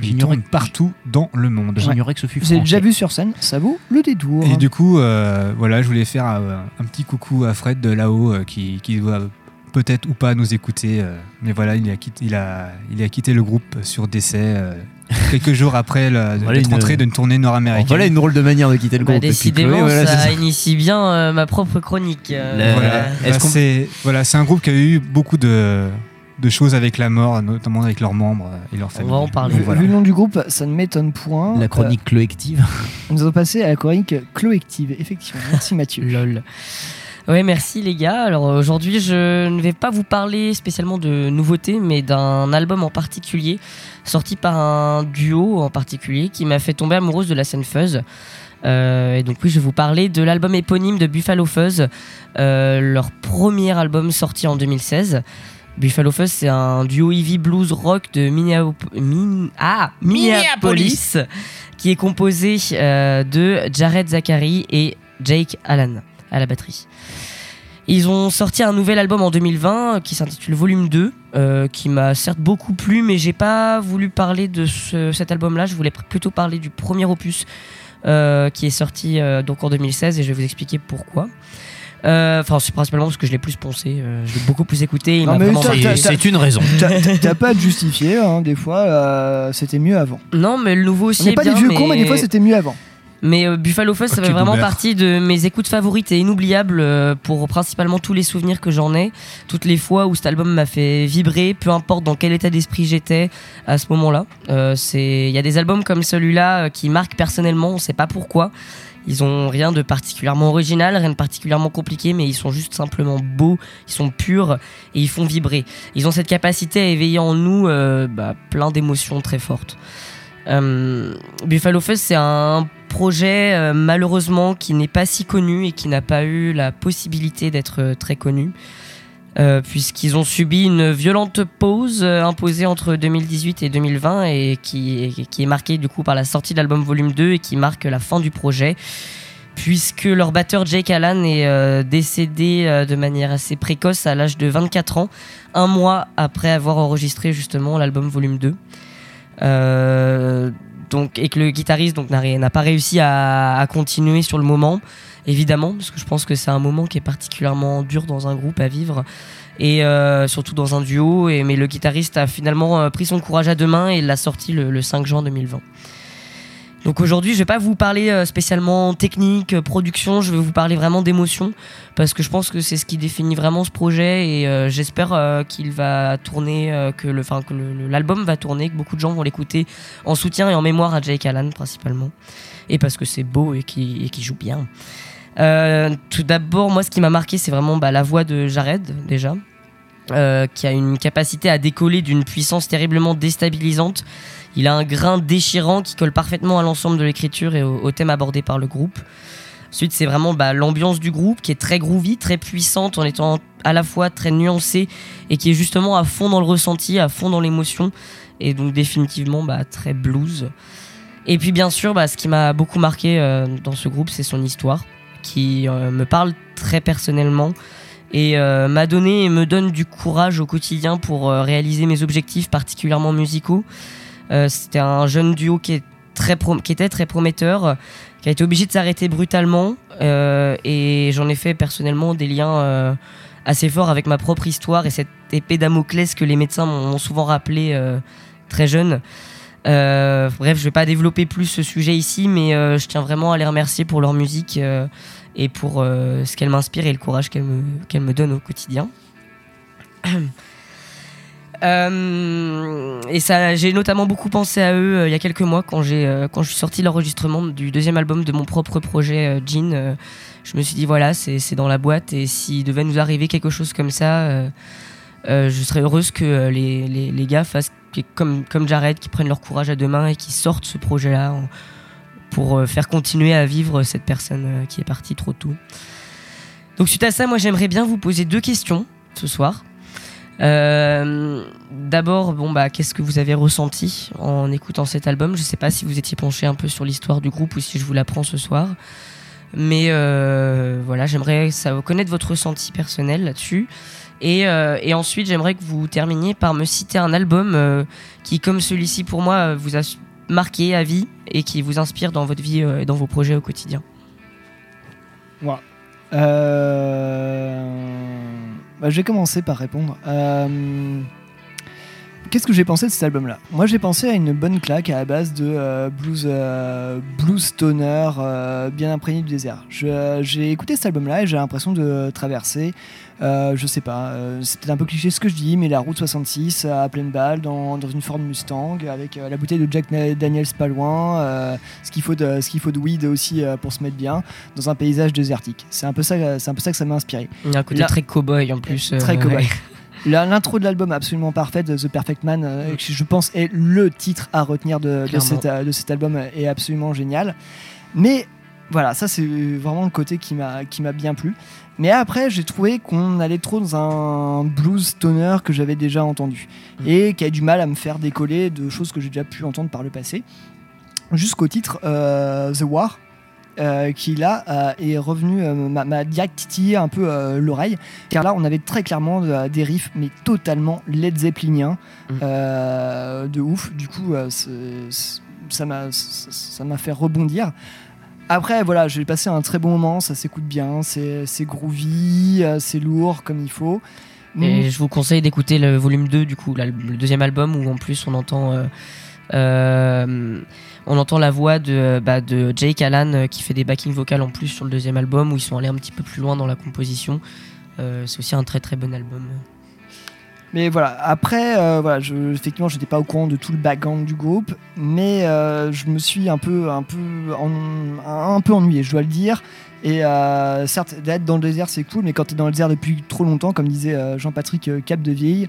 Ils J'ignorais tournent partout dans le monde. J'ignorais que ce fut Vous avez déjà vu sur scène, ça vaut le détour. Et du coup, euh, voilà, je voulais faire euh, un petit coucou à Fred de là-haut euh, qui, qui doit peut-être ou pas nous écouter. euh, mais voilà, il a, quitté, il, a, il a quitté le groupe sur décès euh, quelques jours après la, Voilà une- rentré d'une tournée nord-américaine. Voilà une drôle de manière de quitter le Bah, groupe. Et puis décidément, Chloé, voilà, ça initie bien euh, ma propre chronique. euh, Voilà, Est-ce Bah, qu'on- c'est voilà, c'est un groupe qui a eu beaucoup de, de choses avec la mort, notamment avec leurs membres et leurs familles. va en parler. Donc, Vu, voilà. vu le nom du groupe, ça ne m'étonne point. La chronique collective. Euh, nous allons passer à la chronique collective, effectivement. Merci Mathieu. Lol. Ouais, merci les gars. Alors aujourd'hui, je ne vais pas vous parler spécialement de nouveautés, mais d'un album en particulier, sorti par un duo en particulier, qui m'a fait tomber amoureuse de la scène fuzz. Euh, et donc oui, je vais vous parler de l'album éponyme de Buffalo Fuzz, euh, leur premier album sorti en 2016. Buffalo Fuzz, c'est un duo heavy blues rock de Min- ah, Minneapolis, qui est composé euh, de Jared Zachary et Jake Allen à la batterie. Ils ont sorti un nouvel album en 2020 euh, qui s'intitule Volume 2, euh, qui m'a certes beaucoup plu, mais j'ai pas voulu parler de ce- cet album-là. Je voulais plutôt parler du premier opus euh, qui est sorti euh, donc en 2016 et je vais vous expliquer pourquoi. Euh, Enfin, c'est principalement parce que je l'ai plus poncé. euh, je l'ai beaucoup plus écouté. T'as- t'as- raison. T'as pas à te justifier, hein, des fois, euh, c'était mieux avant. Non, mais le nouveau aussi On n'est est pas bien, des vieux mais... cons, mais des fois c'était mieux avant. Mais euh, Buffalo Fuzz, ça fait vraiment boomer. partie de mes écoutes favorites et inoubliables euh, pour principalement tous les souvenirs que j'en ai. Toutes les fois où cet album m'a fait vibrer, peu importe dans quel état d'esprit j'étais à ce moment-là. Euh, Il y a des albums comme celui-là euh, qui marquent personnellement, on sait pas pourquoi. Ils ont rien de particulièrement original, rien de particulièrement compliqué, mais ils sont juste simplement beaux, ils sont purs et ils font vibrer. Ils ont cette capacité à éveiller en nous bah, plein d'émotions très fortes. Buffalo Fuzz, c'est un projet euh, malheureusement qui n'est pas si connu et qui n'a pas eu la possibilité d'être euh, très connu. euh, Puisqu'ils ont subi une violente pause imposée entre 2018 et 2020 et qui, qui est marquée du coup par la sortie de l'album volume 2 et qui marque la fin du projet puisque leur batteur Jake Allen est décédé de manière assez précoce à l'âge de 24 ans, un mois après avoir enregistré justement l'album volume 2. Donc, et que le guitariste donc, n'a pas réussi à, à continuer sur le moment, évidemment, parce que je pense que c'est un moment qui est particulièrement dur dans un groupe à vivre, et euh, surtout dans un duo. Et, mais le guitariste a finalement euh, pris son courage à deux mains et l'a sorti le, le 5 juin 2020. Donc aujourd'hui, je vais pas vous parler euh, spécialement technique, euh, production, je vais vous parler vraiment d'émotion parce que je pense que c'est ce qui définit vraiment ce projet et euh, j'espère qu'il va tourner, que le, que l'album va tourner, que beaucoup de gens vont l'écouter en soutien et en mémoire à Jake Allen principalement et parce que c'est beau et qui joue bien. Tout d'abord, moi, ce qui m'a marqué, c'est vraiment bah, la voix de Jared déjà. qui a une capacité à décoller d'une puissance terriblement déstabilisante. Il a un grain déchirant qui colle parfaitement à l'ensemble de l'écriture et au, thème abordé par le groupe. Ensuite, c'est vraiment bah, l'ambiance du groupe qui est très groovy, très puissante en étant à la fois très nuancée et qui est justement à fond dans le ressenti, à fond dans l'émotion et donc définitivement bah, très blues. Et puis bien sûr, bah, ce qui m'a beaucoup marqué euh, dans ce groupe, c'est son histoire qui euh, me parle très personnellement et euh, m'a donné et me donne du courage au quotidien pour réaliser mes objectifs particulièrement musicaux. Euh, C'était un jeune duo qui, est très était très prometteur, qui a été obligé de s'arrêter brutalement euh, et j'en ai fait personnellement des liens euh, assez forts avec ma propre histoire et cette épée Damoclès que les médecins m'ont souvent rappelé très jeune. Bref, je vais pas développer plus ce sujet ici, mais je tiens vraiment à les remercier pour leur musique et pour ce qu'elle m'inspire et le courage qu'elle me, qu'elle me donne au quotidien. Euh, et ça, j'ai notamment beaucoup pensé à eux euh, il y a quelques mois quand j'ai euh, quand je suis sorti l'enregistrement du deuxième album de mon propre projet Jean. je me suis dit voilà c'est dans la boîte et s'il devait nous arriver quelque chose comme ça, je serais heureuse que les, les, les gars fassent comme comme Jared qui prennent leur courage à deux mains et qui sortent ce projet là pour faire continuer à vivre cette personne qui est partie trop tôt. Donc suite à ça, moi j'aimerais bien vous poser deux questions ce soir. Euh, D'abord, bon bah, qu'est-ce que vous avez ressenti en écoutant cet album? Je sais pas si vous étiez penché un peu sur l'histoire du groupe ou si je vous l'apprends ce soir, mais euh, voilà, j'aimerais connaître votre ressenti personnel là-dessus. Et, euh, et ensuite, j'aimerais que vous terminiez par me citer un album qui, comme celui-ci pour moi, vous a marqué à vie et qui vous inspire dans votre vie et dans vos projets au quotidien. Bah, je vais commencer par répondre. Euh, Qu'est-ce que j'ai pensé de cet album-là Moi, j'ai pensé à une bonne claque à la base de euh, blues, euh, blues stoner euh, bien imprégné du désert. Je- J'ai écouté cet album-là et j'ai l'impression de traverser, euh, je sais pas, euh, c'est peut-être un peu cliché ce que je dis, mais la route 66 à pleine balle dans, dans une Ford Mustang avec euh, la bouteille de Jack Daniels pas loin, euh, ce qu'il faut de ce qu'il faut de weed aussi euh, pour se mettre bien dans un paysage désertique. C'est un peu ça, c'est un peu ça que ça m'a inspiré. Il y a un côté Là- très cow-boy en plus. euh, Très cow-boy. L'intro de l'album absolument parfaite, The Perfect Man, euh, qui, je pense est le titre à retenir de, de, Clairement. cet, euh, de cet album, est absolument génial. Mais voilà, ça c'est vraiment le côté qui m'a bien plu. Mais après, j'ai trouvé qu'on allait trop dans un blues stoner que j'avais déjà entendu et qui a du mal à me faire décoller de choses que j'ai déjà pu entendre par le passé. Jusqu'au titre euh, The War, euh, qui là euh, est revenu euh, m'a- direct titillé un peu l'oreille. Car là on avait très clairement des riffs mais totalement Led Zeppeliniens euh, de ouf. Du coup ça m'a ça m'a fait rebondir. Après, voilà, j'ai passé un très bon moment, ça s'écoute bien, c'est groovy, c'est lourd comme il faut. Et je vous conseille d'écouter le volume 2 du coup, le deuxième album où en plus on entend euh, euh, on entend la voix de, bah, de Jake Allen euh, qui fait des backing vocales en plus sur le deuxième album où ils sont allés un petit peu plus loin dans la composition. Euh, c'est aussi un très très bon album. Mais voilà, après, euh, voilà, je, effectivement, j'étais pas au courant de tout le background du groupe, mais euh, je me suis un peu, un peu, un peu ennuyé, je dois le dire. Et euh, certes, d'être dans le désert, c'est cool, mais quand tu es dans le désert depuis trop longtemps, comme disait euh, Jean-Patrick euh, Capdevieille,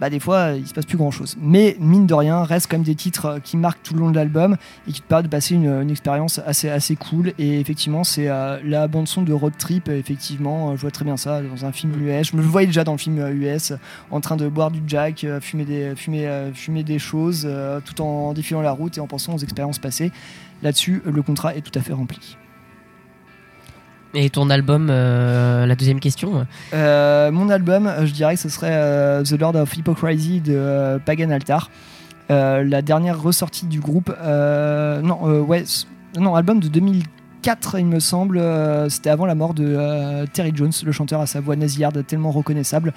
bah des fois, euh, il se passe plus grand-chose. Mais mine de rien, reste quand même des titres euh, qui marquent tout le long de l'album et qui te permettent de passer une, expérience assez, assez cool. Et effectivement, c'est euh, la bande son de Road Trip. Effectivement, je vois très bien ça dans un film US. Je me voyais déjà dans le film US, en train de boire du Jack, fumer des, fumer, fumer des choses, tout en défilant la route et en pensant aux expériences passées. Là-dessus, le contrat est tout à fait rempli. Et ton album, euh, la deuxième question Euh, mon album, euh, je dirais que ce serait The Lord of Hypocrisy de Pagan Altar. La dernière ressortie du groupe. non, ouais, non, album de 2004, il me semble. C'était avant la mort de Terry Jones, le chanteur à sa voix nasillarde tellement reconnaissable.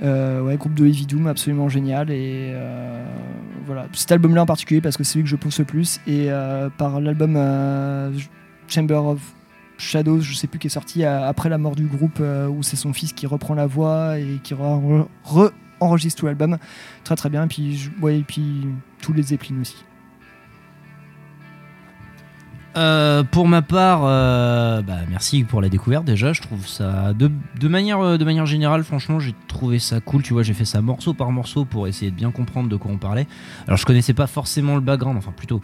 Ouais, groupe de Heavy Doom absolument génial. Et voilà, cet album-là en particulier parce que c'est celui que je pousse le plus. Et par l'album Chamber of Shadows, je sais plus, qui est sorti après la mort du groupe, euh, où c'est son fils qui reprend la voix et qui re- re-enregistre tout l'album. Très très bien. Et puis, je- puis tous les Zeppelin aussi. Euh, pour ma part, euh, bah, merci pour la découverte déjà. Je trouve ça de, manière euh, de manière générale, franchement, j'ai trouvé ça cool. Tu vois, j'ai fait ça morceau par morceau pour essayer de bien comprendre de quoi on parlait. Alors, je connaissais pas forcément le background, enfin plutôt,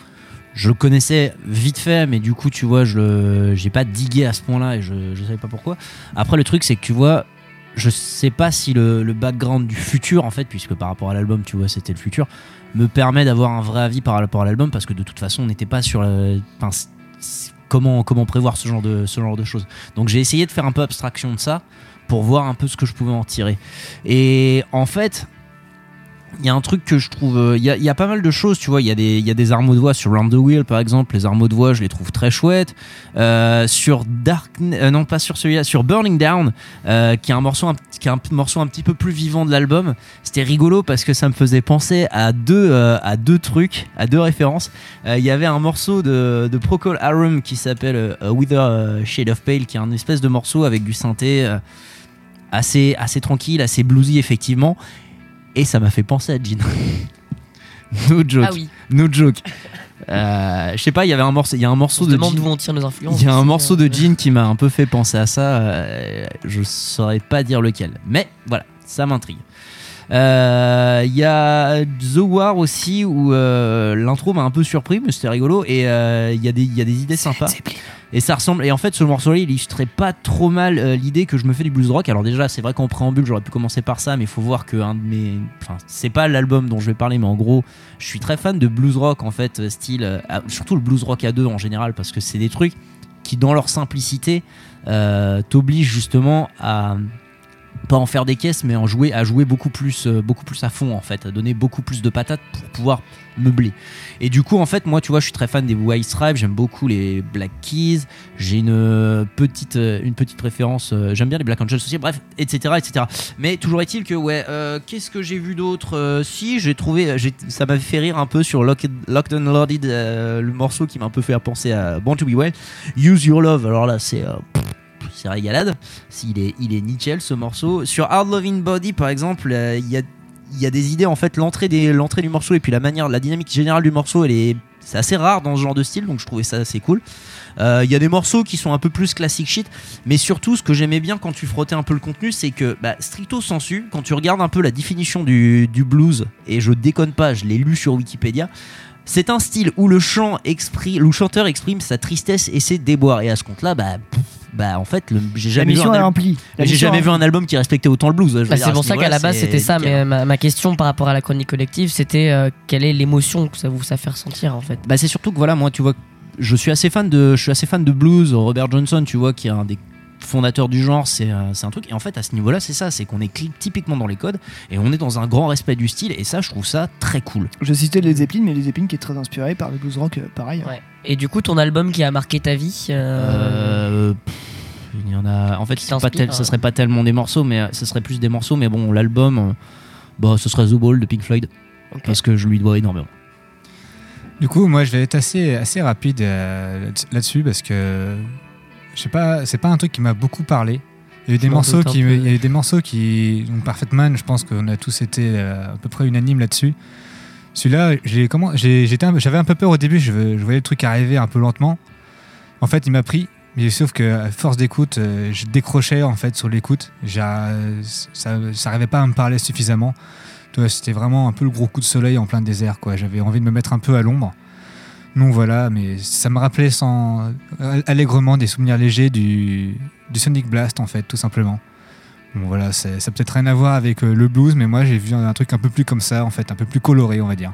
je le connaissais vite fait, mais du coup, tu vois, je j'ai pas digué à ce point-là et je, je savais pas pourquoi. Après, le truc, c'est que tu vois. Je sais pas si le, background du futur, en fait, puisque par rapport à l'album, tu vois, c'était le futur, me permet d'avoir un vrai avis par rapport à l'album, parce que de toute façon, on n'était pas sur. la- enfin, comment, comment prévoir ce genre, de, ce genre de choses. Donc j'ai essayé de faire un peu abstraction de ça pour voir un peu ce que je pouvais en tirer. Et en fait, il y a un truc que je trouve. euh, Il y, a, pas mal de choses, tu vois. Il y, a des- il y a des de voix sur Round the Wheel, par exemple. Les armeaux de voix, je les trouve très chouettes. Euh, sur Dark. euh, non, pas sur celui-là. Sur Burning Down, qui est un morceau un, qui est un morceau un petit peu plus vivant de l'album. C'était rigolo parce que ça me faisait penser à deux, à deux trucs, à deux références. Il y avait un morceau de, de Procol Harum qui s'appelle A Wither Shade of Pale, qui est un espèce de morceau avec du synthé assez, assez tranquille, assez bluesy, effectivement. Et ça m'a fait penser à Jean. no joke. Ah oui. No joke. Euh, je sais pas, il y avait un morceau, il y a un morceau On se de demande Jean- d'où on tire nos influences. il y a un morceau de Jean qui m'a un peu fait penser à ça. euh, je saurais pas dire lequel. Mais voilà, ça m'intrigue. Euh, Il y a The War aussi où euh, l'intro m'a un peu surpris, mais c'était rigolo. Et euh, il y, a des- il y a des idées sympas. Et ça ressemble. Et en fait, ce morceau-là, il illustrait pas trop mal euh, l'idée que je me fais du blues rock. Alors déjà, c'est vrai qu'en préambule, j'aurais pu commencer par ça, mais il faut voir que un de mes, enfin, c'est pas l'album dont je vais parler, mais en gros, je suis très fan de blues rock en fait, euh, style, euh, surtout le blues rock à deux en général, parce que c'est des trucs qui, dans leur simplicité, euh, t'obligent justement à pas en faire des caisses, mais en jouer, à jouer beaucoup plus, euh, beaucoup plus à fond en fait, à donner beaucoup plus de patates pour pouvoir meubler. Et du coup, en fait, moi, tu vois, je suis très fan des White Stripes, j'aime beaucoup les Black Keys, j'ai une euh, petite, euh, une petite préférence, j'aime bien les Black Angels aussi, bref, etc., etc. Mais toujours est-il que, ouais, qu'est-ce que j'ai vu d'autre Si, j'ai trouvé, ça m'a fait rire un peu sur Locked, Locked and Loaded, le morceau qui m'a un peu fait penser à Born to Be Well, Use Your Love. Alors là, c'est c'est régalade. Il est nickel ce morceau. Sur Hard Loving Body, par exemple, euh, il y a il des idées en fait l'entrée du morceau et puis la manière la dynamique générale du morceau elle est c'est assez rare dans ce genre de style donc je trouvais ça assez cool Euh, il y a des morceaux qui sont un peu plus classique shit mais surtout ce que j'aimais bien quand tu frottais un peu le contenu c'est que bah, stricto sensu quand tu regardes un peu la définition du blues et je déconne pas je l'ai lu sur Wikipédia c'est un style où le chant exprime, où le chanteur exprime sa tristesse et ses déboires. Et à ce compte-là, bah, pff, bah en fait, j'ai jamais, vu un, al- j'ai jamais vu album qui respectait autant le blues. Bah, c'est pour ce ça qu'à la base c'était ça, mais ma, ma question par rapport à la chronique collective, c'était euh, quelle est l'émotion que ça vous ça fait ressentir en fait? Bah c'est surtout que voilà, moi tu vois, je suis assez fan de, je suis assez fan de blues. Robert Johnson, tu vois, qui est un des fondateur du genre, c'est euh, c'est un truc. Et en fait, à ce niveau-là, c'est ça, c'est qu'on est typiquement dans les codes et on est dans un grand respect du style. Et ça, je trouve ça très cool. Je citais les Zeppelin, mais les Zeppelin qui est très inspiré par le blues rock, euh, pareil. Ouais. Et du coup, ton album qui a marqué ta vie euh, Euh, pff, il y en a. En fait, pas tel, ce euh. serait pas tellement des morceaux, mais ce serait plus des morceaux. Mais bon, l'album, euh, bah, ce serait The Ball de Pink Floyd, parce que je lui dois énormément. Du coup, moi, je vais être assez, assez rapide euh, là- là-dessus parce que je sais pas, c'est pas un truc qui m'a beaucoup parlé. Il y a eu des morceaux qui, il y a eu des morceaux qui, donc Perfect Man, je pense qu'on a tous été euh, à peu près unanimes là-dessus. Celui-là, j'ai comment, j'ai- j'étais, un- j'avais un peu peur au début. Je, je voyais le truc arriver un peu lentement. En fait, il m'a pris. Mais sauf que à force d'écoute, euh, je décrochais en fait sur l'écoute. J'ai- euh, Ça, ça arrivait pas à me parler suffisamment. C'était vraiment un peu le gros coup de soleil en plein désert. quoi. J'avais envie de me mettre un peu à l'ombre. Donc voilà, mais ça me rappelait sans allègrement des souvenirs légers du, du Sonic Blast en fait, tout simplement. Bon voilà, ça a peut-être rien à voir avec euh, le blues, mais moi j'ai vu un truc un peu plus comme ça en fait, un peu plus coloré on va dire.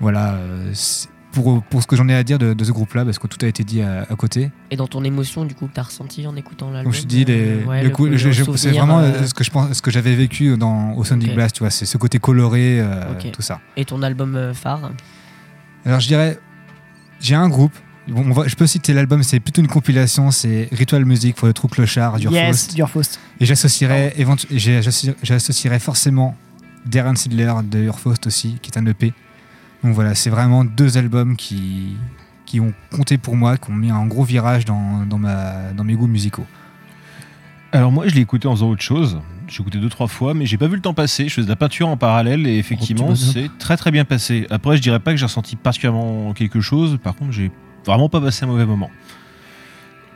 Voilà, euh, pour, pour ce que j'en ai à dire de, de ce groupe-là, parce que tout a été dit à, à côté. Et dans ton émotion, du coup, que t'as ressenti en écoutant l'album je dis, euh, ouais, le c'est vraiment euh, ce que je pense, ce que j'avais vécu dans, au Sonic. Blast, tu vois, c'est ce côté coloré, euh, tout ça. Et ton album phare? Alors je dirais, j'ai un groupe. Bon, on va- je peux citer l'album, c'est plutôt une compilation, c'est Ritual Music pour le trou clochard, Durfaust. Yes, Durfaust. Et j'associerais, forcément Darren Sidler de Urfaust aussi, qui est un EP. Donc voilà, c'est vraiment deux albums qui, qui ont compté pour moi, qui ont mis un gros virage dans, dans, ma, dans mes goûts musicaux. Alors moi je l'ai écouté en faisant autre chose. J'ai écouté deux trois fois, mais j'ai pas vu le temps passer. Je faisais de la peinture en parallèle et effectivement Oh, c'est très très bien passé. Après je dirais pas que j'ai ressenti particulièrement quelque chose. Par contre j'ai vraiment pas passé un mauvais moment.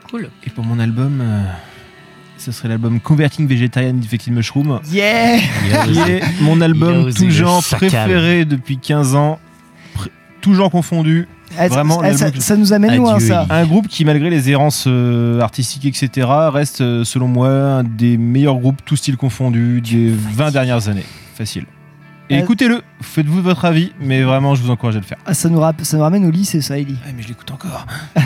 Cool. Et pour mon album, euh, ce serait l'album Converting Vegetarian Defected Mushroom. Yeah qui est mon album tout genre préféré depuis 15 ans, tout genre confondu. Ça- Vraiment, ça, nous amène loin, ça. un groupe qui, malgré les errances euh, artistiques, etc., reste, euh, selon moi, un des meilleurs groupes, tous styles confondus, des 20 dernières années. Facile. Et Euh, écoutez-le, faites-vous votre avis, mais vraiment, je vous encourage à le faire. Ah, ça, nous rap- ça nous ramène au lycée, ça, Ellie. mais je l'écoute encore.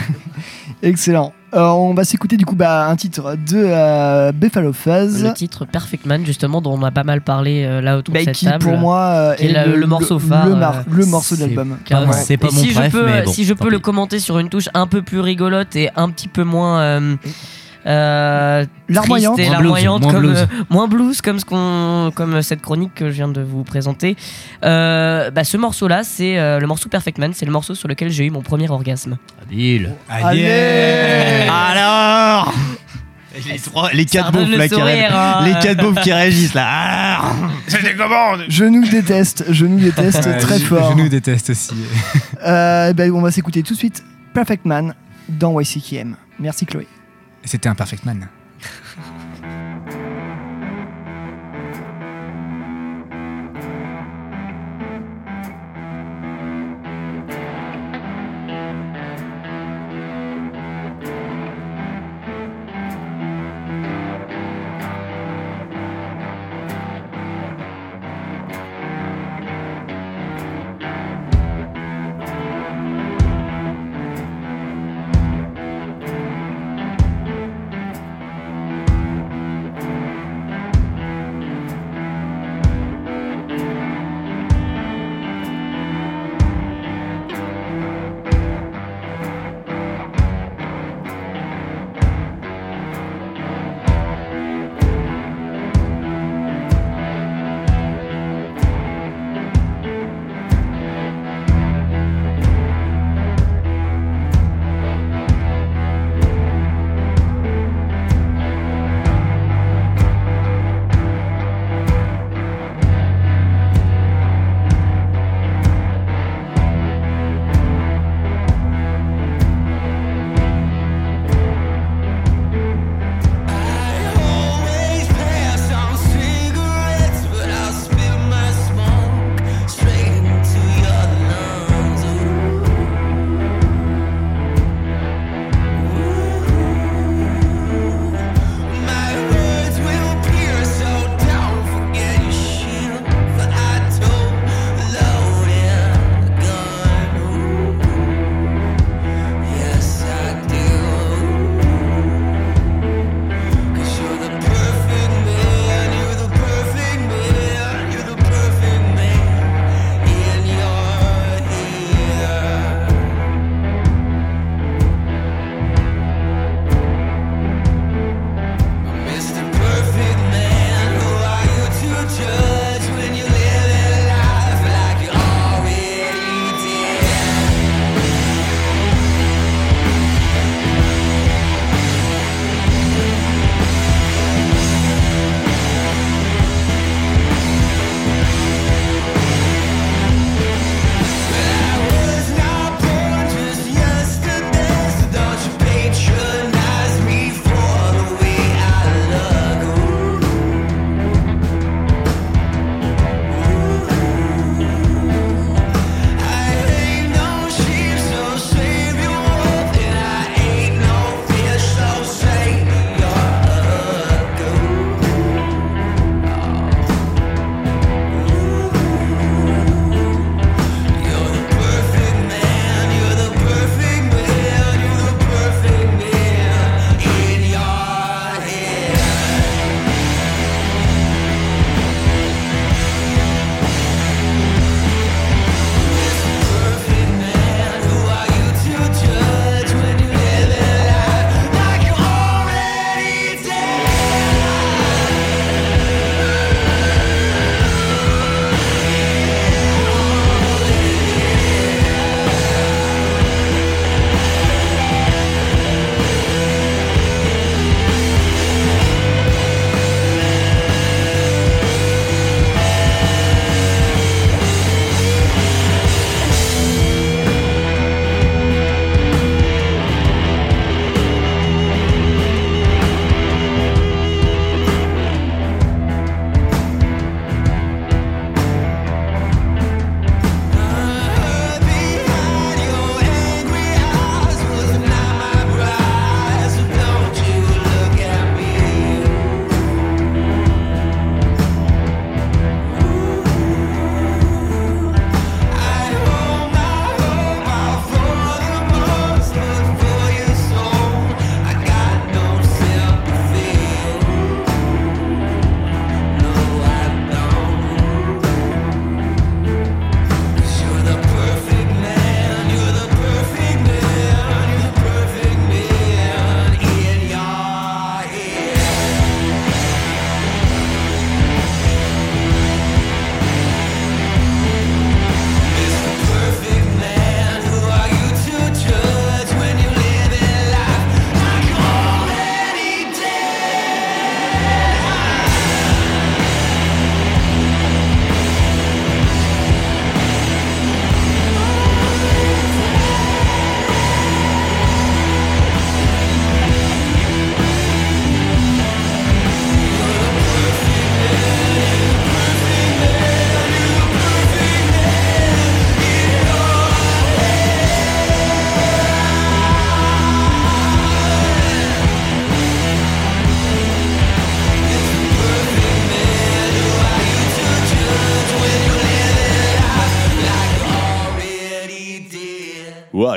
Excellent. Euh, on va s'écouter du coup bah, un titre de euh, Buffalo Fuzz. Le titre Perfect Man, justement, dont on a pas mal parlé euh, là autour Bah, de cette qui table. pour moi euh, qui est la- le, morceau phare. le, mar- euh, le morceau de l'album. carrément. C'est pas Et mon si je peux, mais bon, si je tant peux le commenter sur une touche un peu plus rigolote et un petit peu moins euh, Larmoyante. triste et Moins blues, moins comme blues. euh, moins blues comme ce qu'on comme cette chronique que je viens de vous présenter. Euh, bah, ce morceau là, c'est euh, le morceau Perfect Man, c'est le morceau sur lequel j'ai eu mon premier orgasme. Habile. Allez Alors les, trois- les quatre Ça redonne beaufs le là qui sourire, ré- hein. les quatre beaufs qui réagissent là. Ah C'était comment Je nous déteste, je nous déteste Ouais, très je- fort. Je nous déteste aussi. Euh, bah, on va s'écouter tout de suite Perfect Man dans YCKM. Merci Chloé. C'était un Perfect Man.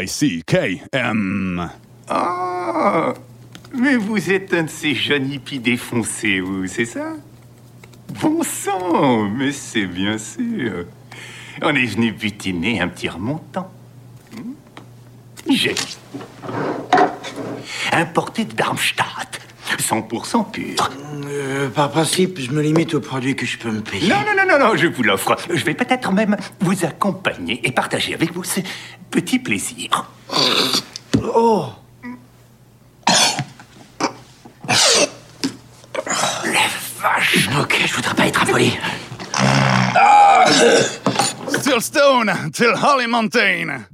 YCKM. Ah, mais vous êtes un de ces jeunes hippies défoncés, vous, c'est ça? Bon sang, mais c'est bien sûr. On est venu butiner un petit remontant. Hmm? J'ai importé de Darmstadt, 100% pur. Euh, par principe, je me limite aux produits que je peux me payer. Non, non, non, non, non, je vous l'offre. Je vais peut-être même vous accompagner et partager avec vous ce petit plaisir. Oh Vache Ok, je voudrais pas être impoli. Still Stone till Holly Mountain.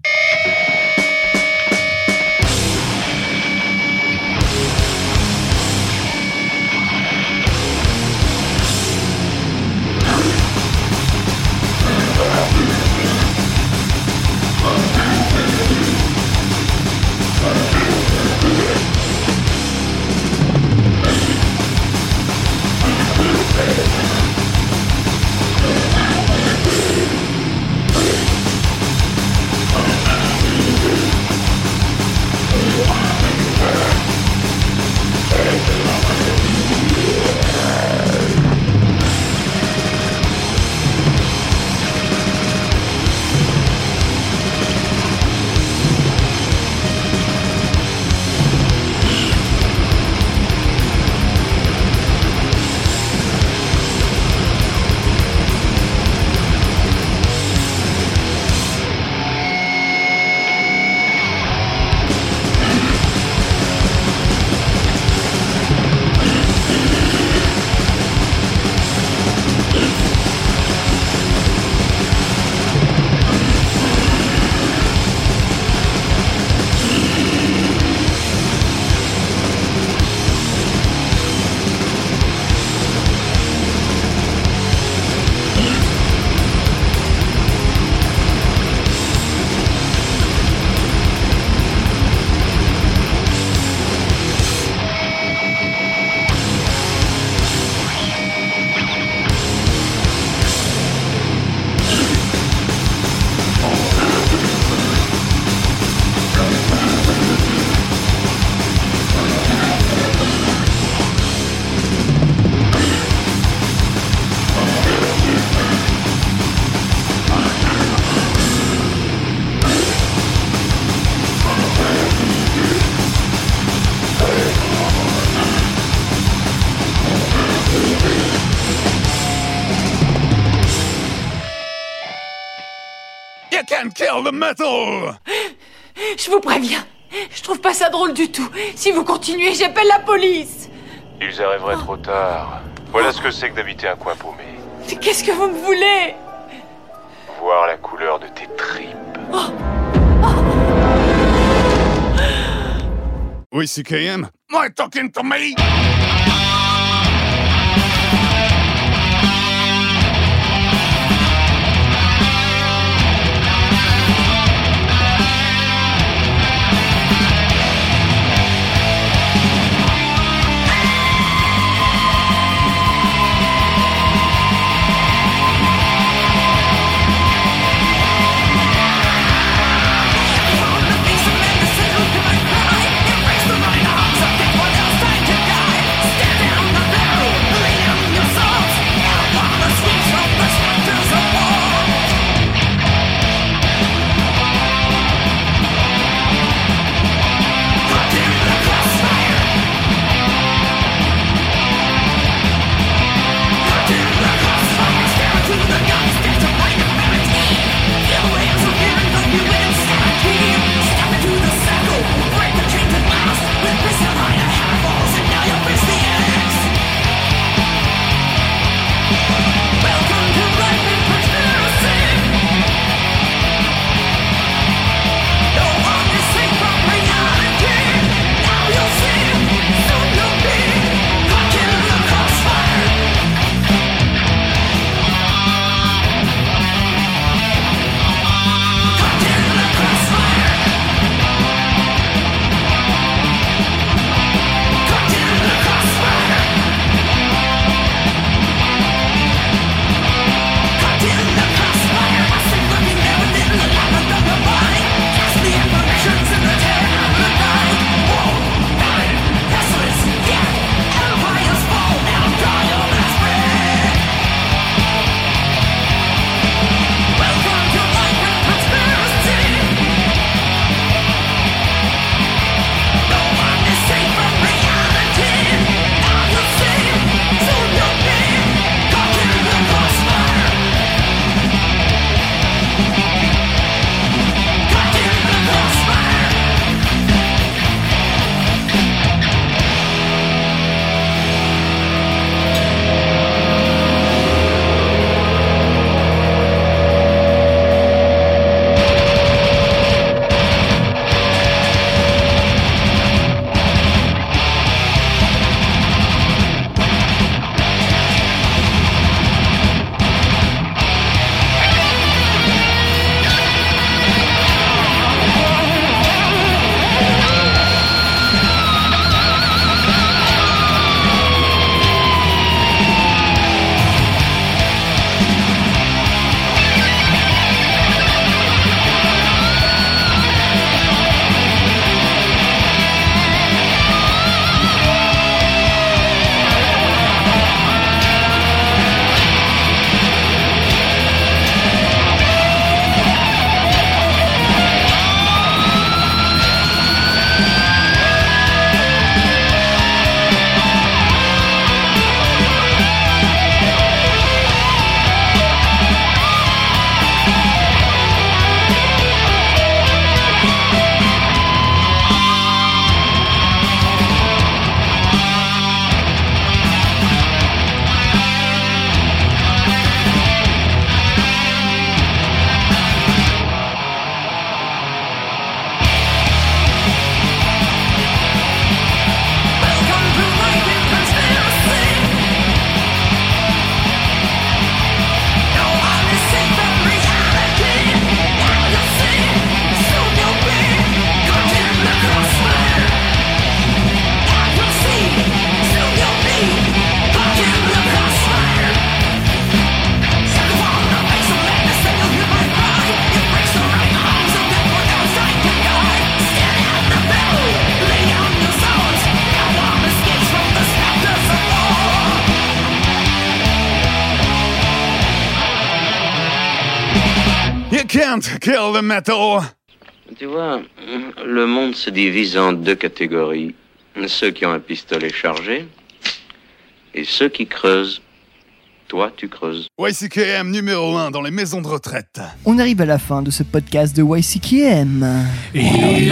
The metal! Je vous préviens, je trouve pas ça drôle du tout. Si vous continuez, j'appelle la police. Ils arriveraient trop tard. Voilà ce que c'est que d'habiter un coin paumé. Mais qu'est-ce que vous me voulez? Voir la couleur de tes tripes. YCKM. Am I talking to me? Tu vois, le monde se divise en deux catégories. Ceux qui ont un pistolet chargé et ceux qui creusent. Toi, tu creuses. YCKM numéro 1 dans les maisons de retraite. On arrive à la fin de ce podcast de YCKM. Et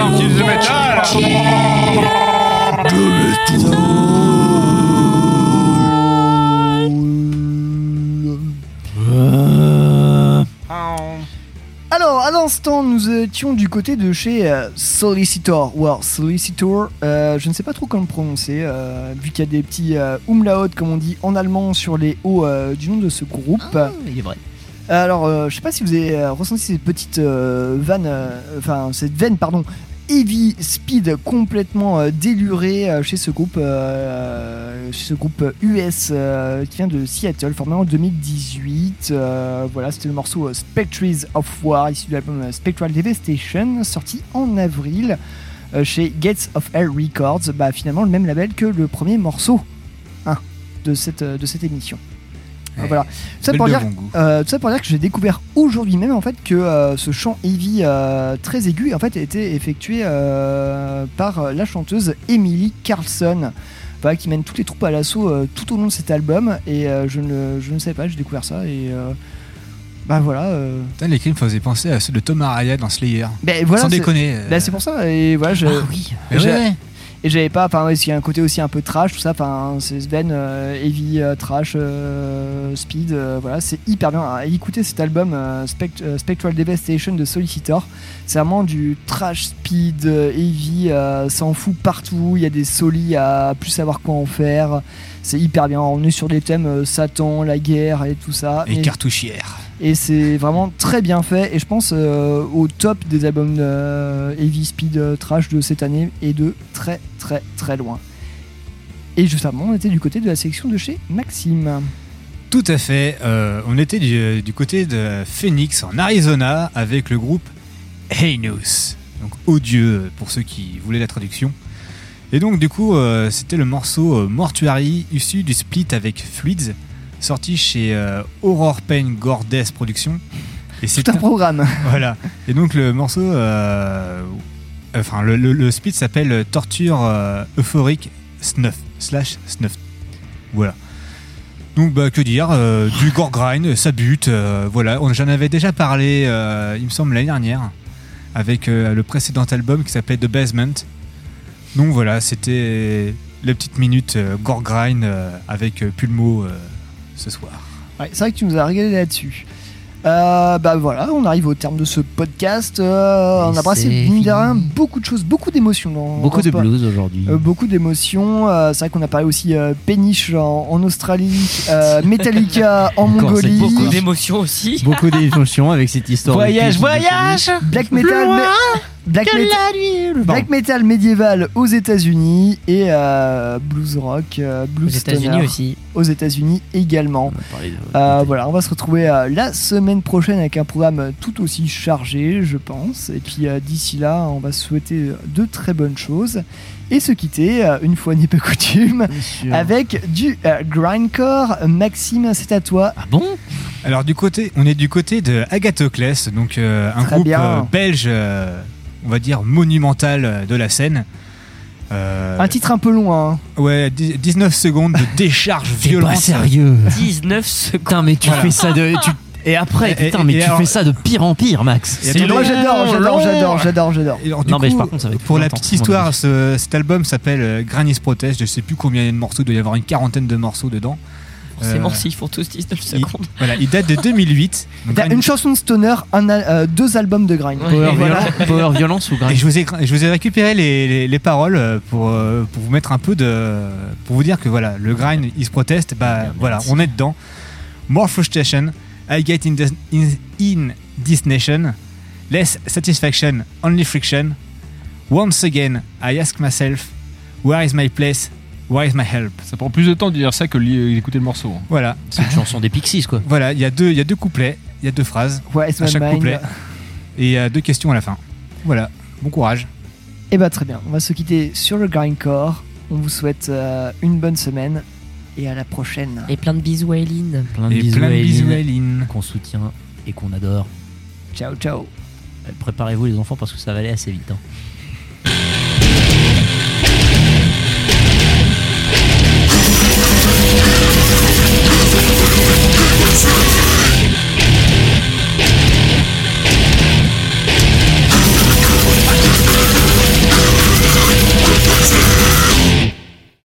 Alors, à l'instant, nous étions du côté de chez euh, Solicitor, ou alors Solicitor, euh, je ne sais pas trop comment le prononcer, euh, vu qu'il y a des petits umlaut, comme on dit en allemand, sur les hauts du nom de ce groupe. il est vrai. Alors, je sais pas si vous avez ressenti cette petite vanne, enfin, cette veine, pardon, heavy speed complètement euh, délurée euh, chez ce groupe, euh, chez ce groupe US qui vient de Seattle, formé en 2018. Euh, voilà, c'était le morceau Spectres of War, issu de l'album Spectral Devastation, sorti en avril chez Gates of Hell Records. Bah, finalement, le même label que le premier morceau hein, de cette émission. Ouais. Voilà. Tout ça, pour dire, euh, tout ça pour dire que j'ai découvert aujourd'hui même en fait que euh, ce chant heavy euh, très aigu en fait a été effectué par la chanteuse Emily Carlson. Qui mène toutes les troupes à l'assaut tout au long de cet album et je, ne, je ne savais pas, j'ai découvert ça et bah voilà. Putain, les me faisaient penser à ceux de Tom Araya dans Slayer. ben voilà, Sans déconner. bah, c'est pour ça et voilà je. Ah oui. Ouais. Et j'avais pas, enfin, ouais, il y a un côté aussi un peu trash, tout ça, enfin, c'est Sven, euh, heavy, euh, trash, euh, speed, voilà, c'est hyper bien. À écouter cet album Spect- Spectral Devastation de Solicitor, c'est vraiment du trash, speed, heavy, euh, ça en fout partout, il y a des solis à plus savoir quoi en faire, c'est hyper bien. On est sur des thèmes Satan, la guerre et tout ça. Et mais- cartouchière. Et c'est vraiment très bien fait et je pense euh, au top des albums euh, Heavy Speed euh, Trash de cette année et de très très très loin. Et juste avant on était du côté de la sélection de chez Maxime. Tout à fait. on était du, côté de Phoenix en Arizona avec le groupe Heinous. Donc odieux pour ceux qui voulaient la traduction. Et donc du coup c'était le morceau Mortuary issu du split avec Fluids sorti chez euh, Horror Pain Gore Death Productions. Et c'est un programme. Voilà. Et donc le morceau, euh, enfin le, le- le split s'appelle Torture euh, euphorique snuff slash snuff. Voilà. Donc bah que dire, euh, du gore grind, ça bute, euh, voilà. On- J'en avais déjà parlé, euh, il me semble l'année dernière, avec euh, le précédent album qui s'appelait The Basement. Donc voilà, c'était la petite minute euh, gore grind euh, avec euh, Pulmo euh, ce soir. Ouais, c'est vrai que tu nous as régalé là-dessus. Euh, bah voilà, on arrive au terme de ce podcast. Euh, on a brassé mine de rien beaucoup de choses, beaucoup d'émotions dans Beaucoup dans de blues aujourd'hui. Euh, beaucoup d'émotions. Euh, c'est vrai qu'on a parlé aussi euh, Péniche en, en Australie, euh, Metallica en Encore Mongolie. beaucoup d'émotions aussi. Beaucoup d'émotions avec cette histoire. Voyage, voyage Black metal, black, que meta- la nuit, le black metal médiéval aux États-Unis et euh, blues rock, euh, blues Aux États-Unis aussi. Aux États-Unis également. Euh, voilà, on va se retrouver euh, la semaine prochaine avec un programme tout aussi chargé, je pense. Et puis euh, d'ici là, on va se souhaiter de très bonnes choses et se quitter, une fois n'est pas coutume, avec du euh, grindcore. Maxime, c'est à toi. Ah bon? Alors du côté, on est du côté de Agathocles, donc euh, un Très groupe bien. euh, belge, euh, on va dire monumental euh, de la scène. Euh, Un titre un peu loin. hein. Ouais, dix- 19 secondes de décharge violente. pas sérieux. 19 secondes. Putain, mais tu Voilà. fais ça de. tu- Et après, Et- putain, et- mais et tu alors- fais ça de pire en pire, Max. Moi j'adore, j'adore, j'adore, j'adore, j'adore. Non, mais coup, par contre, ça va être pour la petite histoire, ce- cet album s'appelle euh, Granny's Protest. Je sais plus combien il y a de morceaux, il doit y avoir une quarantaine de morceaux dedans. Forcément, Euh, s'ils font tous 19 il, secondes. voilà, il date de 2008. Donc, T'as une chanson de stoner, un euh, deux albums de grind. Power, Et voilà. violence, power violence ou grind Et je vous ai, je vous ai récupéré les, les- les paroles euh, pour, euh, pour vous mettre un peu de. pour vous dire que voilà, le grind, il se proteste, bah voilà, on est dedans. More frustration, I get in this, in, in this nation, less satisfaction, only friction. Once again, I ask myself, where is my place, where is my help? Ça prend plus de temps de dire ça que d'écouter le morceau. hein. Voilà, C'est une chanson des Pixies, quoi. voilà, il y, a deux- il y a deux couplets, il y a deux phrases Ouais, it's à my chaque mind? couplet, et il y a deux questions à la fin. Voilà, bon courage. Et bah très bien, on va se quitter sur le grindcore. On vous souhaite euh, une bonne semaine et à la prochaine. Et plein de bisous à Eline. Plein de Et bisous plein de à bisous Eline, à Eline. qu'on soutient et qu'on adore. Ciao, ciao. Préparez-vous les enfants parce que ça va aller assez vite. hein.